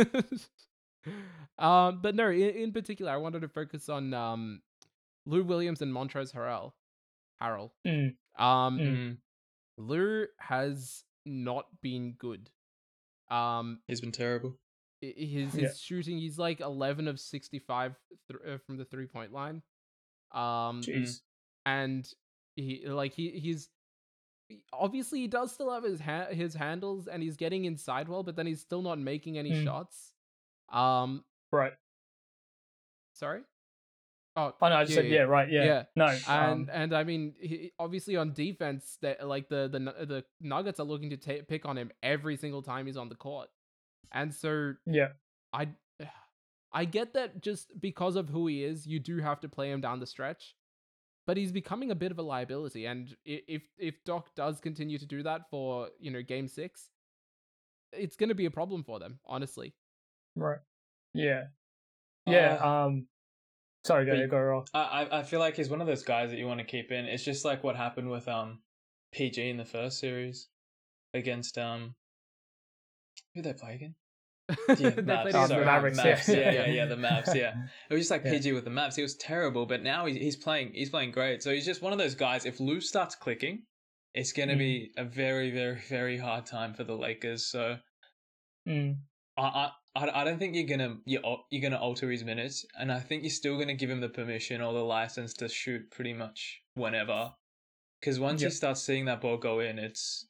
um, but no, in, in particular, I wanted to focus on um, Lou Williams and Montrezl Harrell. Harrell. Mm. Um, Mm. Lou has not been good. Um, He's been terrible. i- his his Yeah. shooting, he's like eleven of sixty five th- uh, from the three point line. Um, Jeez. and he like he he's obviously he does still have his ha- his handles and he's getting inside well, but then he's still not making any Mm. shots. Um, Right. sorry. Oh, Oh no, I just said yeah, right, yeah. Yeah. No. and um, and I mean, he, obviously on defense, that like the the the Nuggets are looking to pick on him every single time he's on the court, and so yeah. I I get that just because of who he is, you do have to play him down the stretch, but he's becoming a bit of a liability, and if if Doc does continue to do that for you know Game Six, it's going to be a problem for them, honestly. Right. Yeah. Yeah. Uh, um. Sorry, go but- go Ross. I I I feel like he's one of those guys that you want to keep in. It's just like what happened with um PG in the first series against um who did they play again? Yeah, They Mavs, played Oh, the sorry, Mavericks, yeah. Mavs, yeah, yeah, yeah, the Mavs, yeah. It was just like Yeah. PG with the Mavs. He was terrible, but now he's, he's playing. He's playing great. So he's just one of those guys. If Lou starts clicking, it's going to Mm. be a very, very, very hard time for the Lakers. So Mm. I, I, I I don't think you're gonna you're, you're gonna alter his minutes, and I think you're still gonna give him the permission or the license to shoot pretty much whenever. Because once Yep. he starts seeing that ball go in, it's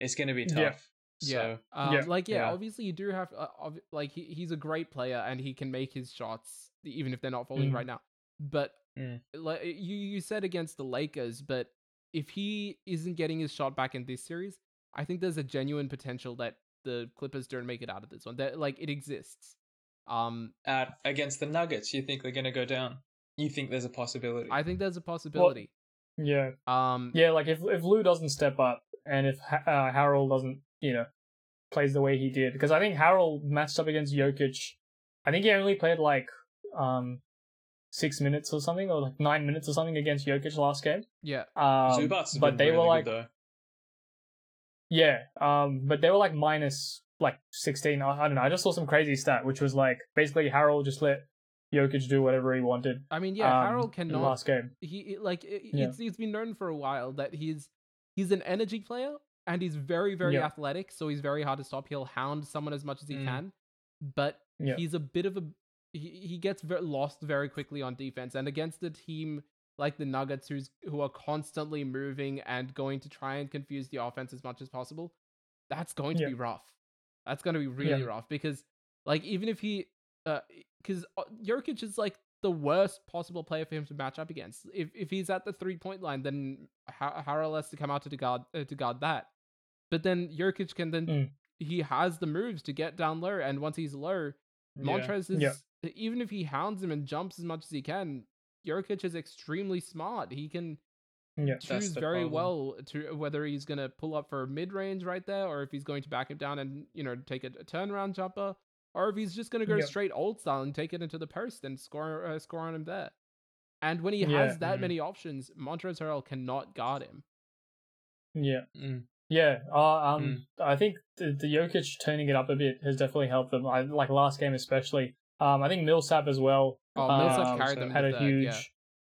it's gonna be tough. Yeah. Yeah. Um, Yeah. Like, yeah, Yeah. obviously you do have, uh, ob- like, he, he's a great player and he can make his shots even if they're not falling Mm. right now. But Mm. like you, you said against the Lakers, but if he isn't getting his shot back in this series, I think there's a genuine potential that the Clippers don't make it out of this one. That like it exists. Um, at against the Nuggets, you think they're gonna go down? You think there's a possibility? I think there's a possibility. Yeah. Um, Yeah. Like if if Lou doesn't step up and if uh, Harrell doesn't, you know, plays the way he did, because I think Harrell matched up against Jokic. I think he only played like um six minutes or something, or like nine minutes or something against Jokic last game. yeah, Um, Zubats but they really were like though. Yeah, um, but they were like minus like sixteen. I, I don't know. I just saw some crazy stat, which was like basically Harrell just let Jokic do whatever he wanted. I mean, yeah, um, Harrell cannot last game. he like it, Yeah. it's it's been known for a while that he's he's an energy player and he's very very Yeah. athletic so he's very hard to stop he'll hound someone as much as he Mm. can but Yeah. he's a bit of a he, he gets ve- lost very quickly on defense and against a team like the nuggets who's who are constantly moving and going to try and confuse the offense as much as possible that's going to Yeah. be rough that's going to be really Yeah. rough because like even if he uh because Jokic is like the worst possible player for him to match up against. If if he's at the three point line, then Ha- Harrell has to come out to guard uh, to guard that. But then Jokic can then Mm. he has the moves to get down low, and once he's low, Yeah. Montrez is Yeah. even if he hounds him and jumps as much as he can, Jokic is extremely smart. He can Yeah. Choose very problem. well to whether he's going to pull up for mid range right there, or if he's going to back him down and you know take a, a turnaround jumper, or if he's just going to go Yep. straight old style and take it into the post and score uh, score on him there. And when he Yeah, has that mhm. many options, Montrezl Harrell cannot guard him. Yeah, Mm. yeah. Uh, um, I think the, the Jokic turning it up a bit has definitely helped them. I, like last game especially. Um, I think Millsap as well. Oh, Millsap um, carried them had a the huge. yeah.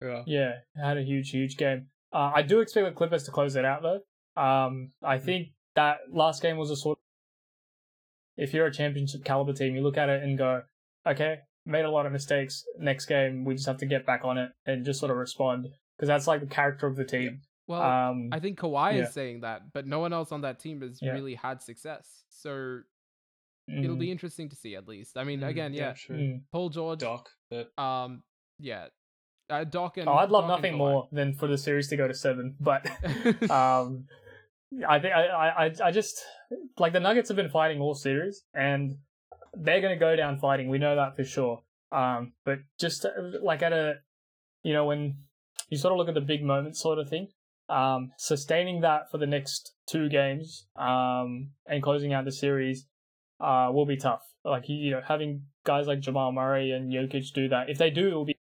Yeah. Yeah, had a huge, huge game. Uh, I do expect the Clippers to close it out though. Um, I Mm. think that last game was a sort. Of, If you're a championship caliber team, you look at it and go, okay, made a lot of mistakes. Next game, we just have to get back on it and just sort of respond because that's like the character of the team. Well, Um, I think Kawhi yeah. is saying that, but no one else on that team has Yeah. really had success. So it'll mm, be interesting to see at least. I mean, Mm, again, yeah, true. mm. Paul George, Doc, but um, yeah, uh, Doc and Oh, I'd love Doc nothing more than for the series to go to seven, but um, I think I, I I- I just like the Nuggets have been fighting all series, and they're going to go down fighting. We know that for sure. Um, but just uh, like at a, you know, when you sort of look at the big moments sort of thing, um, sustaining that for the next two games, um, and closing out the series, uh, will be tough. Like you know, having guys like Jamal Murray and Jokic do that. If they do, it will be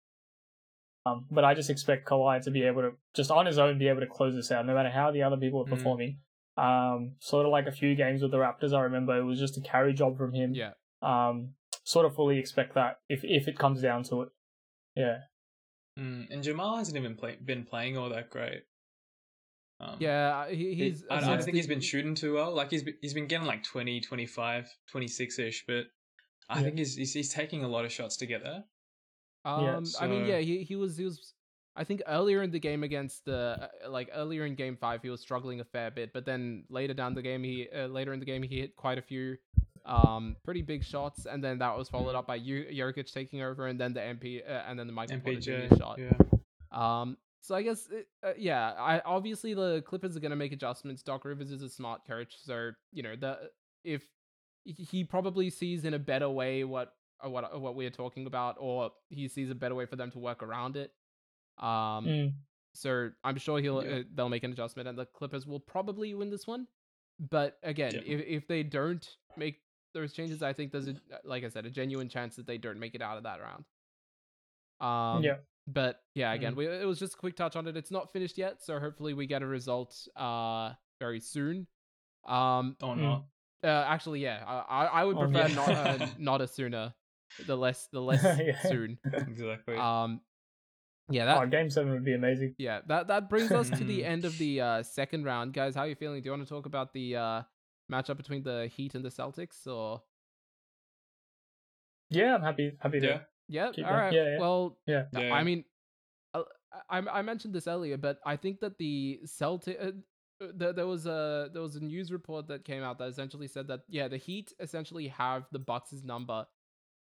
um, but I just expect Kawhi to be able to just on his own be able to close this out, no matter how the other people are Mm. performing. Um, sort of like a few games with the Raptors, I remember it was just a carry job from him. yeah, Um, sort of fully expect that if if it comes down to it. Yeah. mm, and Jamal hasn't even play, been playing all that great. Um, yeah, he, he- he's. I, I don't think he's been shooting too well. Like he's been, he's been getting like 20, 25, 26 ish, but I Yeah. think he's, he's he's taking a lot of shots to get there. Um, I mean, yeah, he he was he was. I think earlier in the game against the uh, like earlier in game five he was struggling a fair bit, but then later down the game he uh, later in the game he hit quite a few um pretty big shots, and then that was followed up by Ju- Jokic taking over, and then the MP uh, and then the Michael Porter Jr. MPJ shot. Yeah. Um, so I guess it, uh, yeah, I obviously the Clippers are gonna make adjustments. Doc Rivers is a smart coach, so you know the if he probably sees in a better way what uh, what uh, what we're talking about, or he sees a better way for them to work around it. Um, Mm. so I'm sure he'll Yeah. uh, they'll make an adjustment, and the Clippers will probably win this one. But again, Yeah. if if they don't make those changes, I think there's a like I said a genuine chance that they don't make it out of that round. Um, yeah. But yeah, again, Mm. we, it was just a quick touch on it. It's not finished yet, so hopefully we get a result uh very soon. Um, Or Mm. not. uh, actually, yeah, I I I would Oh, prefer yeah. not uh, not a sooner, the less the less Yeah. soon. Exactly. Um, yeah, that oh, game seven would be amazing. yeah that that brings us to the end of the uh second round, guys. How are you feeling? Do you want to talk about the uh matchup between the Heat and the Celtics, or Yeah, I'm happy happy to yeah. yeah, Keep all right. Yeah, yeah. Well, Yeah. I- Yeah. I mean, uh, I I mentioned this earlier, but I think that the Celtic. Uh, uh, there, there was a there was a news report that came out that essentially said that yeah the Heat essentially have the Bucks' number,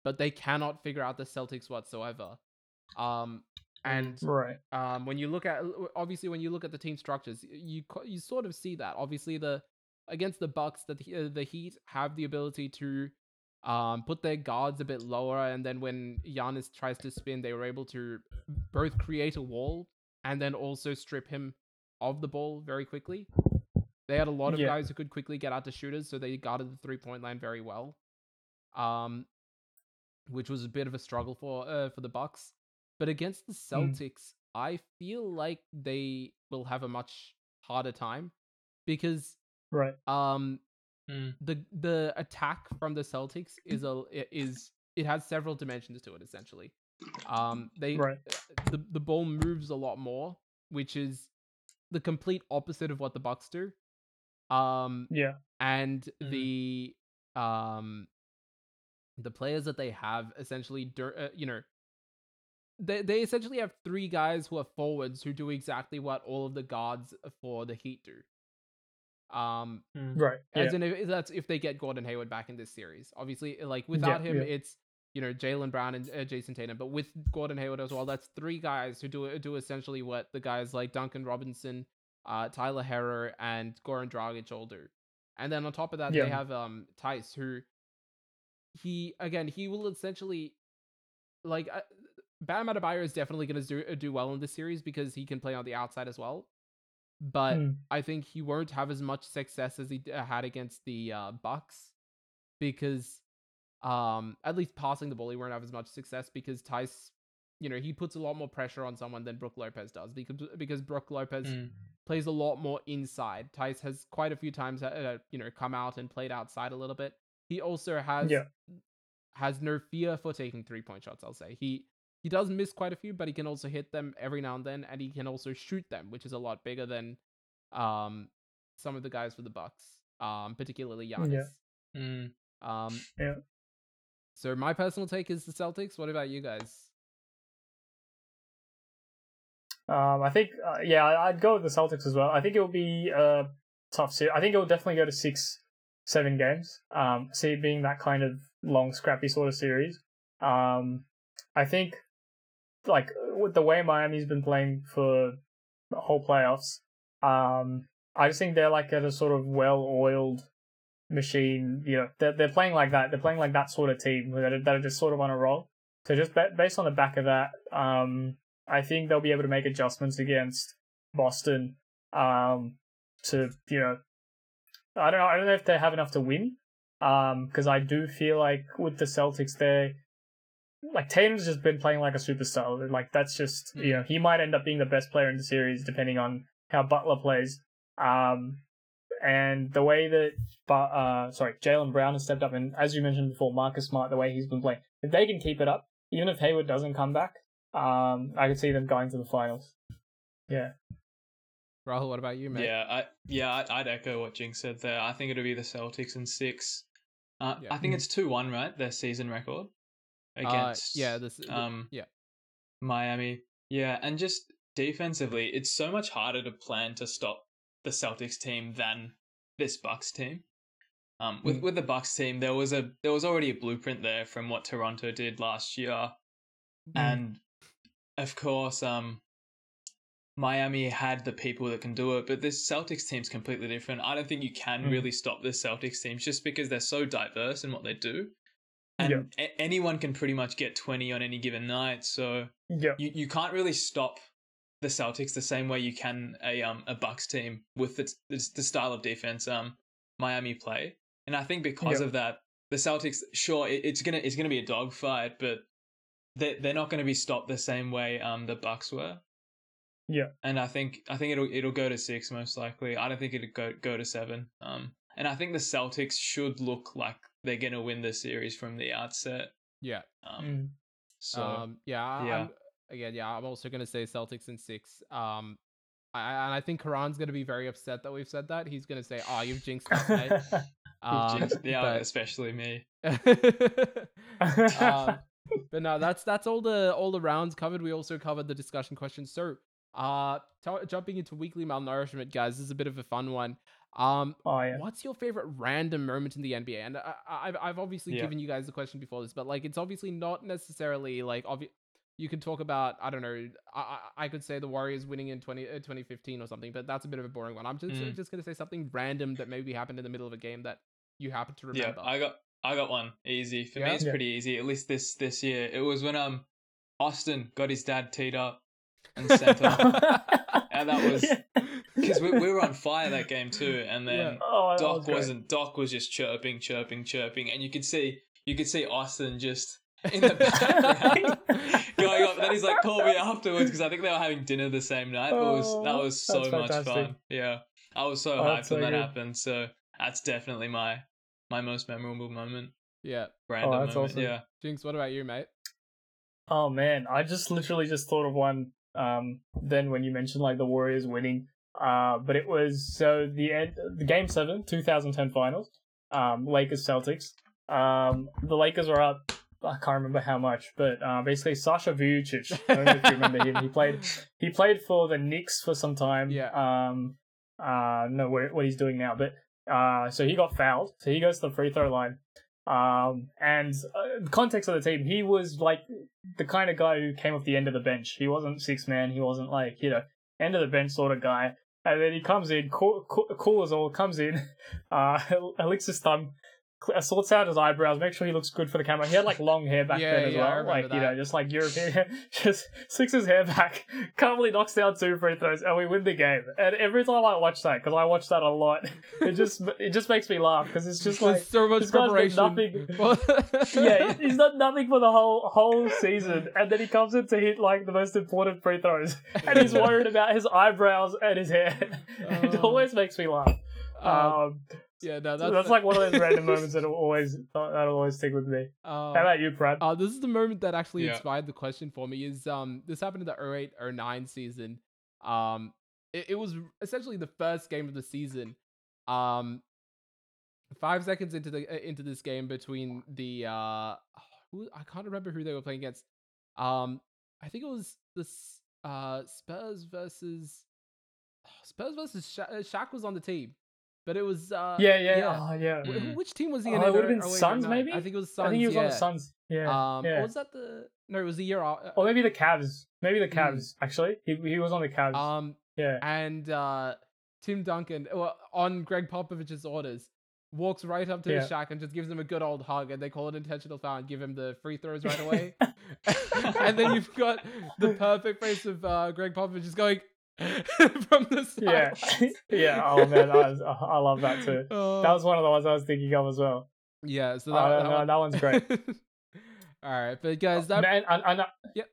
but they cannot figure out the Celtics whatsoever. Um, and Right. um, when you look at obviously when you look at the team structures, you you sort of see that. Obviously, the against the Bucks, that the, uh, the Heat have the ability to um, put their guards a bit lower, and then when Giannis tries to spin, they were able to both create a wall and then also strip him of the ball very quickly. They had a lot of Yeah. guys who could quickly get out to shooters, so they guarded the three point line very well. Um, which was a bit of a struggle for uh, for the Bucks. But against the Mm. Celtics, I feel like they will have a much harder time because Right. um Mm. the the attack from the Celtics is a is it has several dimensions to it essentially. Um they Right. the the ball moves a lot more, which is the complete opposite of what the Bucks do. Um Yeah. and Mm. the um the players that they have essentially dur- uh, you know they they essentially have three guys who are forwards who do exactly what all of the guards for the Heat do. Um Mm. Right. Yeah. as in if, that's if they get Gordon Hayward back in this series. Obviously, like without him, yeah. it's you know Jaylen Brown and uh, Jayson Tatum, but with Gordon Hayward as well, that's three guys who do do essentially what the guys like Duncan Robinson, uh, Tyler Herro, and Goran Dragic all do. And then on top of that, Yeah. they have um Theis, who he again he will essentially like uh, Bam Adebayo is definitely going to do uh, do well in this series because he can play on the outside as well. But Mm. I think he won't have as much success as he uh, had against the uh, Bucks because, um, at least passing the ball, he won't have as much success because Theis, you know, he puts a lot more pressure on someone than Brook Lopez does because because Brook Lopez Mm. plays a lot more inside. Theis has quite a few times, uh, uh, you know, come out and played outside a little bit. He also has Yeah. has no fear for taking three point shots. I'll say he he does miss quite a few, but he can also hit them every now and then, and he can also shoot them, which is a lot bigger than um some of the guys for the Bucks. um, particularly Giannis. Mm. Um, Yeah. So my personal take is the Celtics. What about you guys? Um, I think, uh, yeah, I'd go with the Celtics as well. I think it will be a tough series. I think it will definitely go to six, seven games. Um, see being that kind of long, scrappy sort of series. Um, I think, like, with the way Miami's been playing for the whole playoffs, um, I just think they're like at a sort of well-oiled machine. You know, they're, they're playing like that. They're playing like that sort of team that are, that are just sort of on a roll. So just ba- based on the back of that, um, I think they'll be able to make adjustments against Boston. Um, to you know, I don't know. I don't know if they have enough to win. Um, because I do feel like with the Celtics, they like Tatum's just been playing like a superstar. Like that's just you know he might end up being the best player in the series depending on how Butler plays. Um, and the way that but uh sorry Jaylen Brown has stepped up, and as you mentioned before, Marcus Smart, the way he's been playing, if they can keep it up, even if Hayward doesn't come back, um, I could see them going to the finals. Yeah. Rahul, what about you, mate? Yeah, I yeah, I'd, I'd echo what Jynx said there. I think it'll be the Celtics in six. Uh, Yeah. I think it's two one, right? Their season record Uh, against yeah, this um yeah. Miami. Yeah, and just defensively, it's so much harder to plan to stop the Celtics team than this Bucks team. Um, with Mm. with the Bucks team, there was a there was already a blueprint there from what Toronto did last year, and of course, um, Miami had the people that can do it, but this Celtics team's completely different. I don't think you can Mm. really stop this Celtics team just because they're so diverse in what they do, and Yeah. a- anyone can pretty much get twenty on any given night. So Yeah. you, you can't really stop the Celtics the same way you can a um a Bucks team with the the, the style of defense um Miami play, and I think because Yeah. of that, the Celtics sure it, it's gonna it's gonna be a dogfight, but they they're not gonna be stopped the same way um the Bucks were. Yeah. and I think I think it'll it'll go to six most likely. I don't think it'll go go to seven. Um, and I think the Celtics should look like they're gonna win the series from the outset. Yeah. Um, Mm. so um, yeah, yeah. I'm, again, yeah, I'm also gonna say Celtics in six. Um, I, I- and I think Karran's gonna be very upset that we've said that. He's gonna say, "Oh, you've jinxed us, mate." Um, jinxed- yeah, but- especially me. um, but no, that's that's all the all the rounds covered. We also covered the discussion questions. So, uh, t- jumping into weekly malnourishment, guys, this is a bit of a fun one. Um, oh yeah. What's your favorite random moment in the NBA? And I, I, I've I've obviously Yeah. given you guys the question before this, but like it's obviously not necessarily like You can talk about I don't know. I I, could say the Warriors winning in 20, uh, 2015 or something, but that's a bit of a boring one. I'm just Mm. just gonna say something random that maybe happened in the middle of a game that you happen to remember. Yeah. I got I got one easy for Yeah? me. It's pretty easy. At least this this year, it was when um Austin got his dad teed up and sent off And that was- because we, we were on fire that game too. And then Yeah. Oh, that was Doc wasn't. Doc was just chirping, chirping, chirping, and you could see you could see Austin just in the background going up. Then he's like, "Call me afterwards," because I think they were having dinner the same night. It was that Oh, was so much fantastic. fun. Yeah, I was so Oh, hyped that's when so that good. happened. So that's definitely my my most memorable moment. yeah, Random Oh, that's moment. awesome. Yeah. Jynx. What about you, mate? Oh man, I just literally just thought of one. Um, then when you mentioned like the Warriors winning, uh, but it was so the end, the game seven, 2010 finals, um, Lakers Celtics. Um, the Lakers are up. I can't remember how much, but uh, basically Sasha Vujacic. I don't know if you remember him. He played. He played for the Knicks for some time. Yeah. Um. Uh. No, what what he's doing now, but uh. So he got fouled. So he goes to the free throw line. Um. And uh, context of the team, he was like the kind of guy who came off the end of the bench. He wasn't six man. He wasn't like you know end of the bench sort of guy. And then he comes in, cool, cool, cool as all, comes in, uh, licks his thumb, sorts out his eyebrows, make sure he looks good for the camera. He had like long hair back Yeah, then as yeah, well, like you know, just like European. Hair. just slicks his hair back, calmly knocks down two free throws, and we win the game. And every time I watch that, because I watch that a lot, it just it just makes me laugh because it's just like so much this guy's done preparation. yeah, he's done nothing for the whole whole season, and then he comes in to hit like the most important free throws, and he's worried about his eyebrows and his hair. it Oh. always makes me laugh. Um, Um, yeah, no, that's, that's, like one of those random moments that'll always that'll always stick with me. Um, How about you, Prad? Uh, this is the moment that actually Yeah. inspired the question for me. Is um this happened in the 08 09 season. Um, it, it was essentially the first game of the season. Um, five seconds into the uh, into this game between the uh, who I can't remember who they were playing against. Um, I think it was the uh Spurs versus Spurs versus Sha- uh, Shaq was on the team, but it was uh yeah, yeah, oh, yeah. Wh- Mm. Which team was he in? Oh, in? it would've in been 08, Suns, 09? maybe? I think it was Suns. I think he was yeah. on the Suns. Yeah, Um, yeah. was that the? No, it was the year. Uh, or maybe the Cavs. Maybe the Mm. Cavs. Actually, he he was on the Cavs. um, yeah. and uh, Tim Duncan, well, on Gregg Popovich's orders, walks right up to Yeah. the Shaq and just gives him a good old hug, and they call it intentional foul and give him the free throws right away. and then you've got the perfect face of uh, Gregg Popovich just going from the yeah, yeah. Oh man, I, was, I love that too. Uh, That was one of the ones I was thinking of as well. yeah. So Oh, that, no, that, no, one- that one's great. All right, but guys, that Man, and, and, Yep.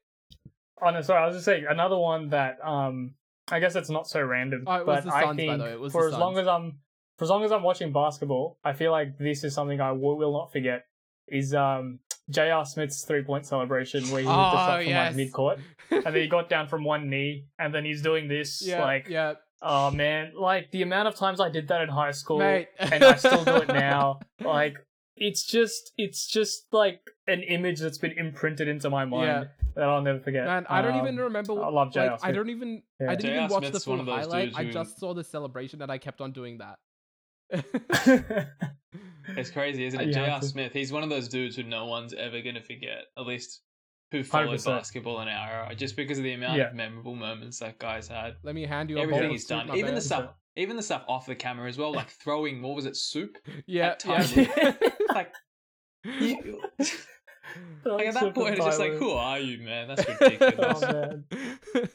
Oh no, sorry. I was just saying another one that um, I guess it's not so random, Oh, it was but I Suns, by think the way, it was for as long as I'm for as long as I'm watching basketball, I feel like this is something I will, will not forget. Is um J.R. Smith's three point celebration where he hit the Oh, shot from yes. like mid court, and then he got down from one knee, and then he's doing this yeah, like yeah, oh man, like the amount of times I did that in high school, mate, and I still do it now. Like it's just it's just like an image that's been imprinted into my mind Yeah. that I'll never forget. Man, I don't Um, even remember. I love J.R. Like, I Smith. don't even. Yeah. I didn't even watch the full one highlight. I just saw the celebration and I kept on doing that. It's crazy, isn't it? You have J.R. Smith, he's one of those dudes who no one's ever going to forget, at least who followed 100%. basketball in our era, just because of the amount Yeah. of memorable moments that guy's had. Let me hand you a Everything bowl he's done, my even the stuff, even the stuff off the camera as well, like throwing, what was it, soup? Yeah, at yeah. Tyler. Like, you, like at that Super point, it's just like, who are you, man? That's Oh, ridiculous. man.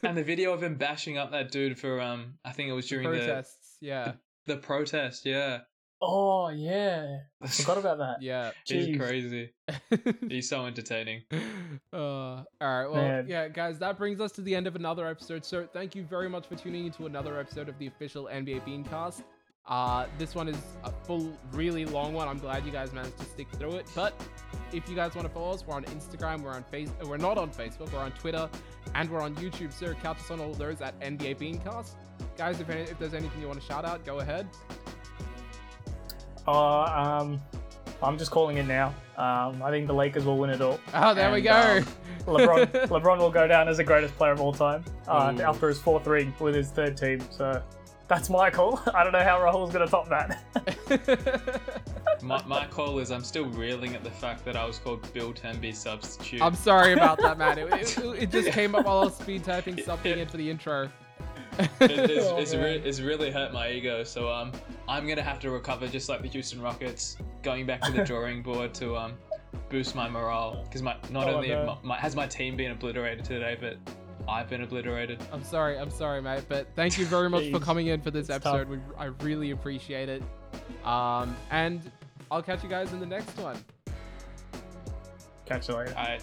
and the video of him bashing up that dude for, um, I think it was during the protests. Yeah, the protest, yeah. Oh yeah, I forgot about that. yeah. He's crazy. He's so entertaining. uh, all right. Well, Man. yeah, guys, that brings us to the end of another episode. So, thank you very much for tuning into another episode of the official NBA Beancast. Uh, this one is a full, really long one. I'm glad you guys managed to stick through it. But if you guys want to follow us, we're on Instagram, we're on face, uh, we're not on Facebook, we're on Twitter, and we're on YouTube. So catch us on all those at NBA Beancast. Guys, if, any, if there's anything you want to shout out, go ahead. Uh, um, I'm just calling it now. Um, I think the Lakers will win it all. Oh, there we go. um, LeBron, LeBron will go down as the greatest player of all time uh, Ooh. after his fourth ring with his third team. So that's my call. I don't know how Rahul's going to top that. My, my call is I'm still reeling at the fact that I was called Bill Temby substitute. I'm sorry about that, man. It, it, it just came up while I was speed typing something in for the intro. It- it's, Oh, it's, re- it's really hurt my ego, so um, I'm gonna have to recover just like the Houston Rockets, going back to the drawing board to um, boost my morale because my not Oh, only no. my, my, has my team been obliterated today, but I've been obliterated. I'm sorry, I'm sorry, mate. But thank you very much for coming in for this It's episode. We, I really appreciate it. Um, and I'll catch you guys in the next one. Catch you later. I